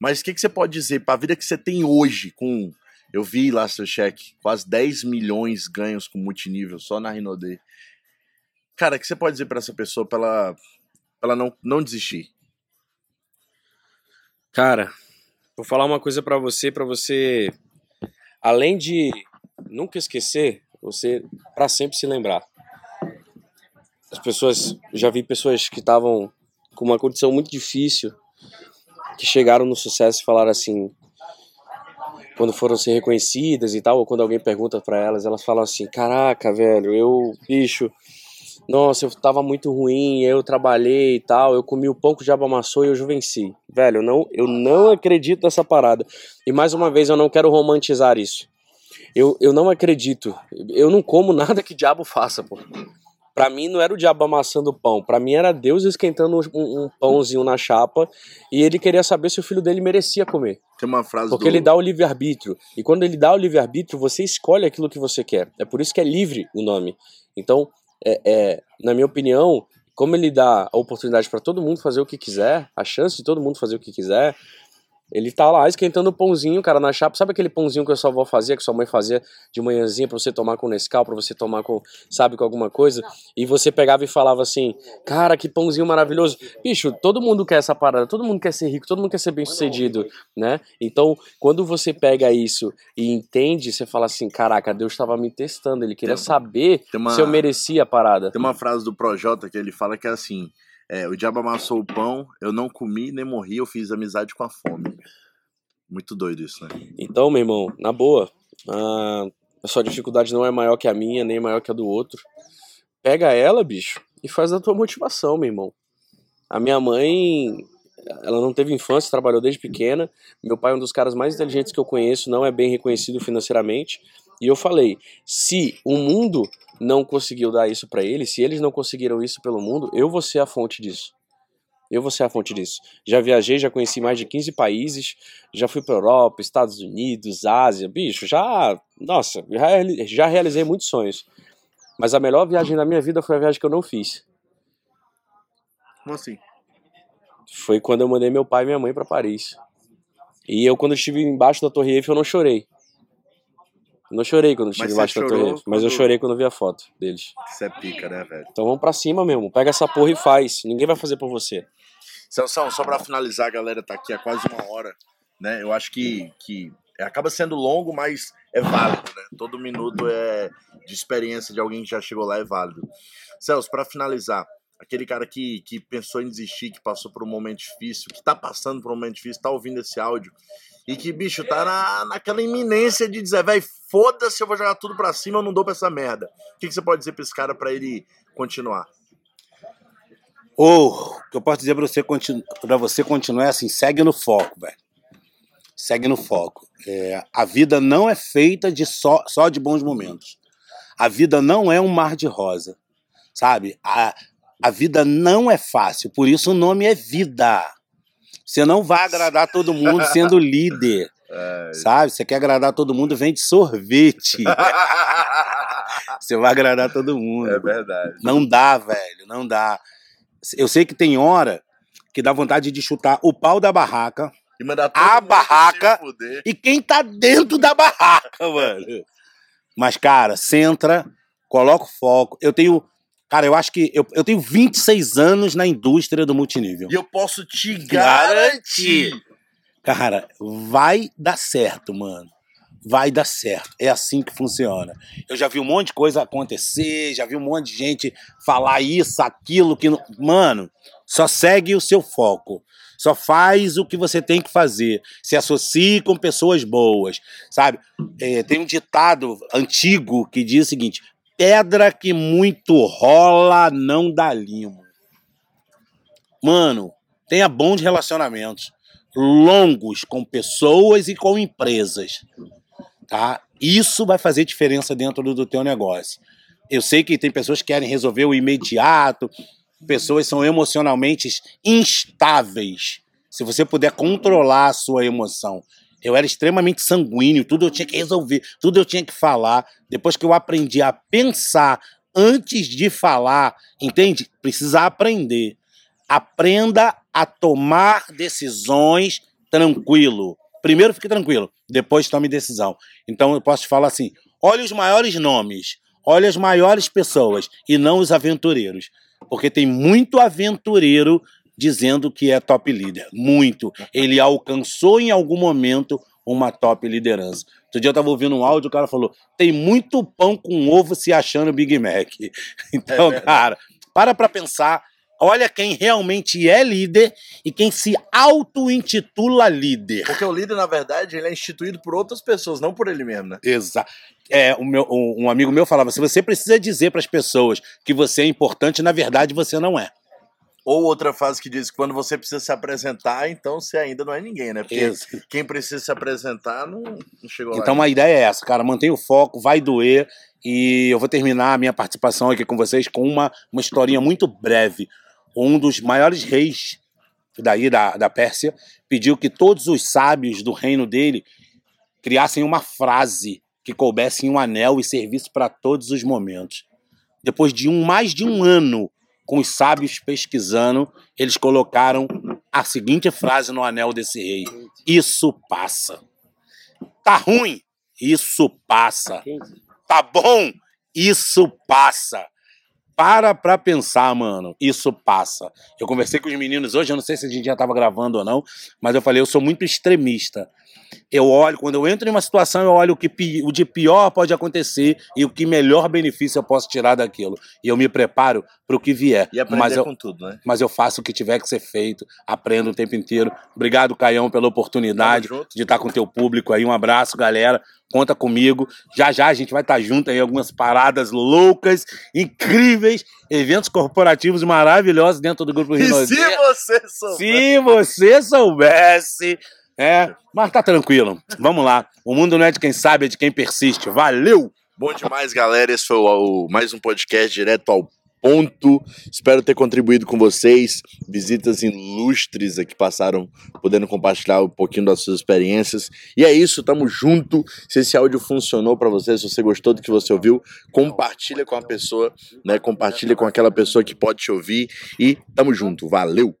Mas o que, que você pode dizer pra vida que você tem hoje com eu vi lá seu cheque, quase 10 milhões ganhos com multinível só na Rinode. Cara, o que você pode dizer pra essa pessoa pra ela, pra ela não, não desistir? Cara, vou falar uma coisa pra você, pra você, além de nunca esquecer, você para sempre se lembrar. As pessoas, já vi pessoas que estavam com uma condição muito difícil, que chegaram no sucesso e falaram assim, quando foram ser reconhecidas e tal, ou quando alguém pergunta para elas, elas falam assim: "Caraca, velho, eu, bicho, nossa, eu tava muito ruim, eu trabalhei e tal, eu comi o pão que o diabo amassou e eu venci. Velho, eu não, eu não acredito nessa parada. E mais uma vez, eu não quero romantizar isso. Eu, eu não acredito. Eu não como [laughs] nada que diabo faça, pô. Pra mim não era o diabo amassando o pão, pra mim era Deus esquentando um, um pãozinho na chapa e ele queria saber se o filho dele merecia comer. Tem uma frase Porque do... ele dá o livre-arbítrio. E quando ele dá o livre-arbítrio, você escolhe aquilo que você quer. É por isso que é livre o nome. Então, é, é, na minha opinião, como ele dá a oportunidade para todo mundo fazer o que quiser, a chance de todo mundo fazer o que quiser, ele tá lá esquentando o pãozinho, cara, na chapa. Sabe aquele pãozinho que a sua avó fazia, que sua mãe fazia de manhãzinha pra você tomar com Nescau, pra você tomar com, sabe, com alguma coisa? E você pegava e falava assim, cara, que pãozinho maravilhoso. Bicho, todo mundo quer essa parada, todo mundo quer ser rico, todo mundo quer ser bem sucedido, né? Então, quando você pega isso e entende, você fala assim, caraca, Deus estava me testando, ele queria Tem- saber tem uma- se eu merecia a parada. Tem uma frase do Projota que ele fala que é assim: é, o diabo amassou o pão, eu não comi nem morri, eu fiz amizade com a fome. Muito doido isso, né? Então, meu irmão, na boa, ah, a sua dificuldade não é maior que a minha, nem maior que a do outro. Pega ela, bicho, e faz a tua motivação, meu irmão. A minha mãe, ela não teve infância, trabalhou desde pequena. Meu pai é um dos caras mais inteligentes que eu conheço, não é bem reconhecido financeiramente. E eu falei, se o mundo não conseguiu dar isso pra ele, se eles não conseguiram isso pelo mundo, eu vou ser a fonte disso. Eu vou ser a fonte disso. Já viajei, já conheci mais de 15 países, já fui pra Europa, Estados Unidos, Ásia, bicho, já, nossa, já, já realizei muitos sonhos. Mas a melhor viagem da minha vida foi a viagem que eu não fiz. Como assim? Foi quando eu mandei meu pai e minha mãe pra Paris. E eu, quando estive embaixo da Torre Eiffel, eu não chorei. Eu não chorei quando estive embaixo da Torre Eiffel, mas eu quando- chorei quando vi a foto deles. Isso é pica, né, velho? Então vamos pra cima mesmo, pega essa porra e faz. Ninguém vai fazer por você. Sansão, só pra finalizar, a galera tá aqui há quase uma hora, né? Eu acho que, que acaba sendo longo, mas é válido, né? Todo minuto é de experiência de alguém que já chegou lá é válido. Celso, pra finalizar, aquele cara que, que pensou em desistir, que passou por um momento difícil, que tá passando por um momento difícil, tá ouvindo esse áudio, e que, bicho, tá na, naquela iminência de dizer, velho, foda-se, eu vou jogar tudo pra cima, eu não dou pra essa merda. O que, que você pode dizer pra esse cara pra ele continuar? Ou, o que eu posso dizer pra você, continu- pra você continuar é assim, segue no foco, velho. Segue no foco. É, a vida não é feita de só, só de bons momentos. A vida não é um mar de rosa, sabe? A, a vida não é fácil, por isso o nome é vida. Você não vai agradar todo mundo sendo líder, [laughs] sabe? Você quer agradar todo mundo, vende sorvete. [laughs] Você vai agradar todo mundo. É verdade. Não dá, velho, não dá. Eu sei que tem hora que dá vontade de chutar o pau da barraca E mandar A barraca- e quem tá dentro da barraca, [laughs] mano. Mas, cara, centra, coloca o foco. Eu tenho. Cara, eu acho que. Eu, eu tenho 26 anos na indústria do multinível. E eu posso te Garantir. Cara, vai dar certo, mano. Vai dar certo. É assim que funciona. Eu já vi um monte de coisa acontecer, já vi um monte de gente falar isso, aquilo, que. não- Mano, só segue o seu foco. Só faz o que você tem que fazer. Se associe com pessoas boas, sabe? É, tem um ditado antigo que diz o seguinte: pedra que muito rola não dá limo. Mano, tenha bons relacionamentos longos com pessoas e com empresas, tá? Isso vai fazer diferença dentro do, teu negócio. Eu sei que tem pessoas que querem resolver o imediato, pessoas são emocionalmente instáveis. Se você puder controlar a sua emoção. Eu era extremamente sanguíneo, tudo eu tinha que resolver, tudo eu tinha que falar. Depois que eu aprendi a pensar antes de falar, entende? Precisa aprender. Aprenda a tomar decisões tranquilo. Primeiro fique tranquilo, depois tome decisão. Então eu posso te falar assim: olhe os maiores nomes, olhe as maiores pessoas e não os aventureiros. Porque tem muito aventureiro dizendo que é top líder. Muito. Ele alcançou em algum momento uma top liderança. Outro dia eu tava ouvindo um áudio, o cara falou: tem muito pão com ovo se achando Big Mac. [laughs] Então, verdade. cara, para pra pensar. Olha quem realmente é líder e quem se auto-intitula líder. Porque o líder, na verdade, ele é instituído por outras pessoas, não por ele mesmo, né? Exato. É, o meu, um um amigo meu falava: se você precisa dizer para as pessoas que você é importante, na verdade você não é. Ou outra frase que diz que quando você precisa se apresentar, então você ainda não é ninguém, né? Porque Ex- quem precisa se apresentar não, não chegou lá. Então a ideia é essa, cara. Mantenha o foco, vai doer. E eu vou terminar a minha participação aqui com vocês com uma, uma historinha muito breve. Um dos maiores reis daí da, da Pérsia pediu que todos os sábios do reino dele criassem uma frase que coubesse em um anel e servisse para todos os momentos. Depois de um mais de um ano com os sábios pesquisando, eles colocaram a seguinte frase no anel desse rei: Isso passa. Tá ruim? Isso passa. Tá bom? Isso passa. Para pra pensar, mano. Isso passa. Eu conversei com os meninos hoje, eu não sei se a gente já tava gravando ou não, mas eu falei, eu sou muito extremista. Eu olho, quando eu entro em uma situação, eu olho o que o de pior pode acontecer e o que melhor benefício eu posso tirar daquilo. E eu me preparo para o que vier. E aprender mas eu, com tudo, né? mas eu faço o que tiver que ser feito, aprendo o tempo inteiro. Obrigado, Caião, pela oportunidade de estar com o teu público aí. Um abraço, galera. Conta comigo. Já já a gente vai estar junto aí, algumas paradas loucas, incríveis, eventos corporativos maravilhosos dentro do Grupo E Rinodê. se você souber... Se você soubesse, é, mas tá tranquilo. Vamos lá. O mundo não é de quem sabe, é de quem persiste. Valeu! Bom demais, galera. Esse foi o, o- mais um podcast direto ao ponto. Espero ter contribuído com vocês. Visitas ilustres aqui passaram, podendo compartilhar um pouquinho das suas experiências. E é isso, tamo junto. Se esse áudio funcionou pra você, se você gostou do que você ouviu, compartilha com a pessoa, né? Compartilha com aquela pessoa que pode te ouvir e tamo junto. Valeu.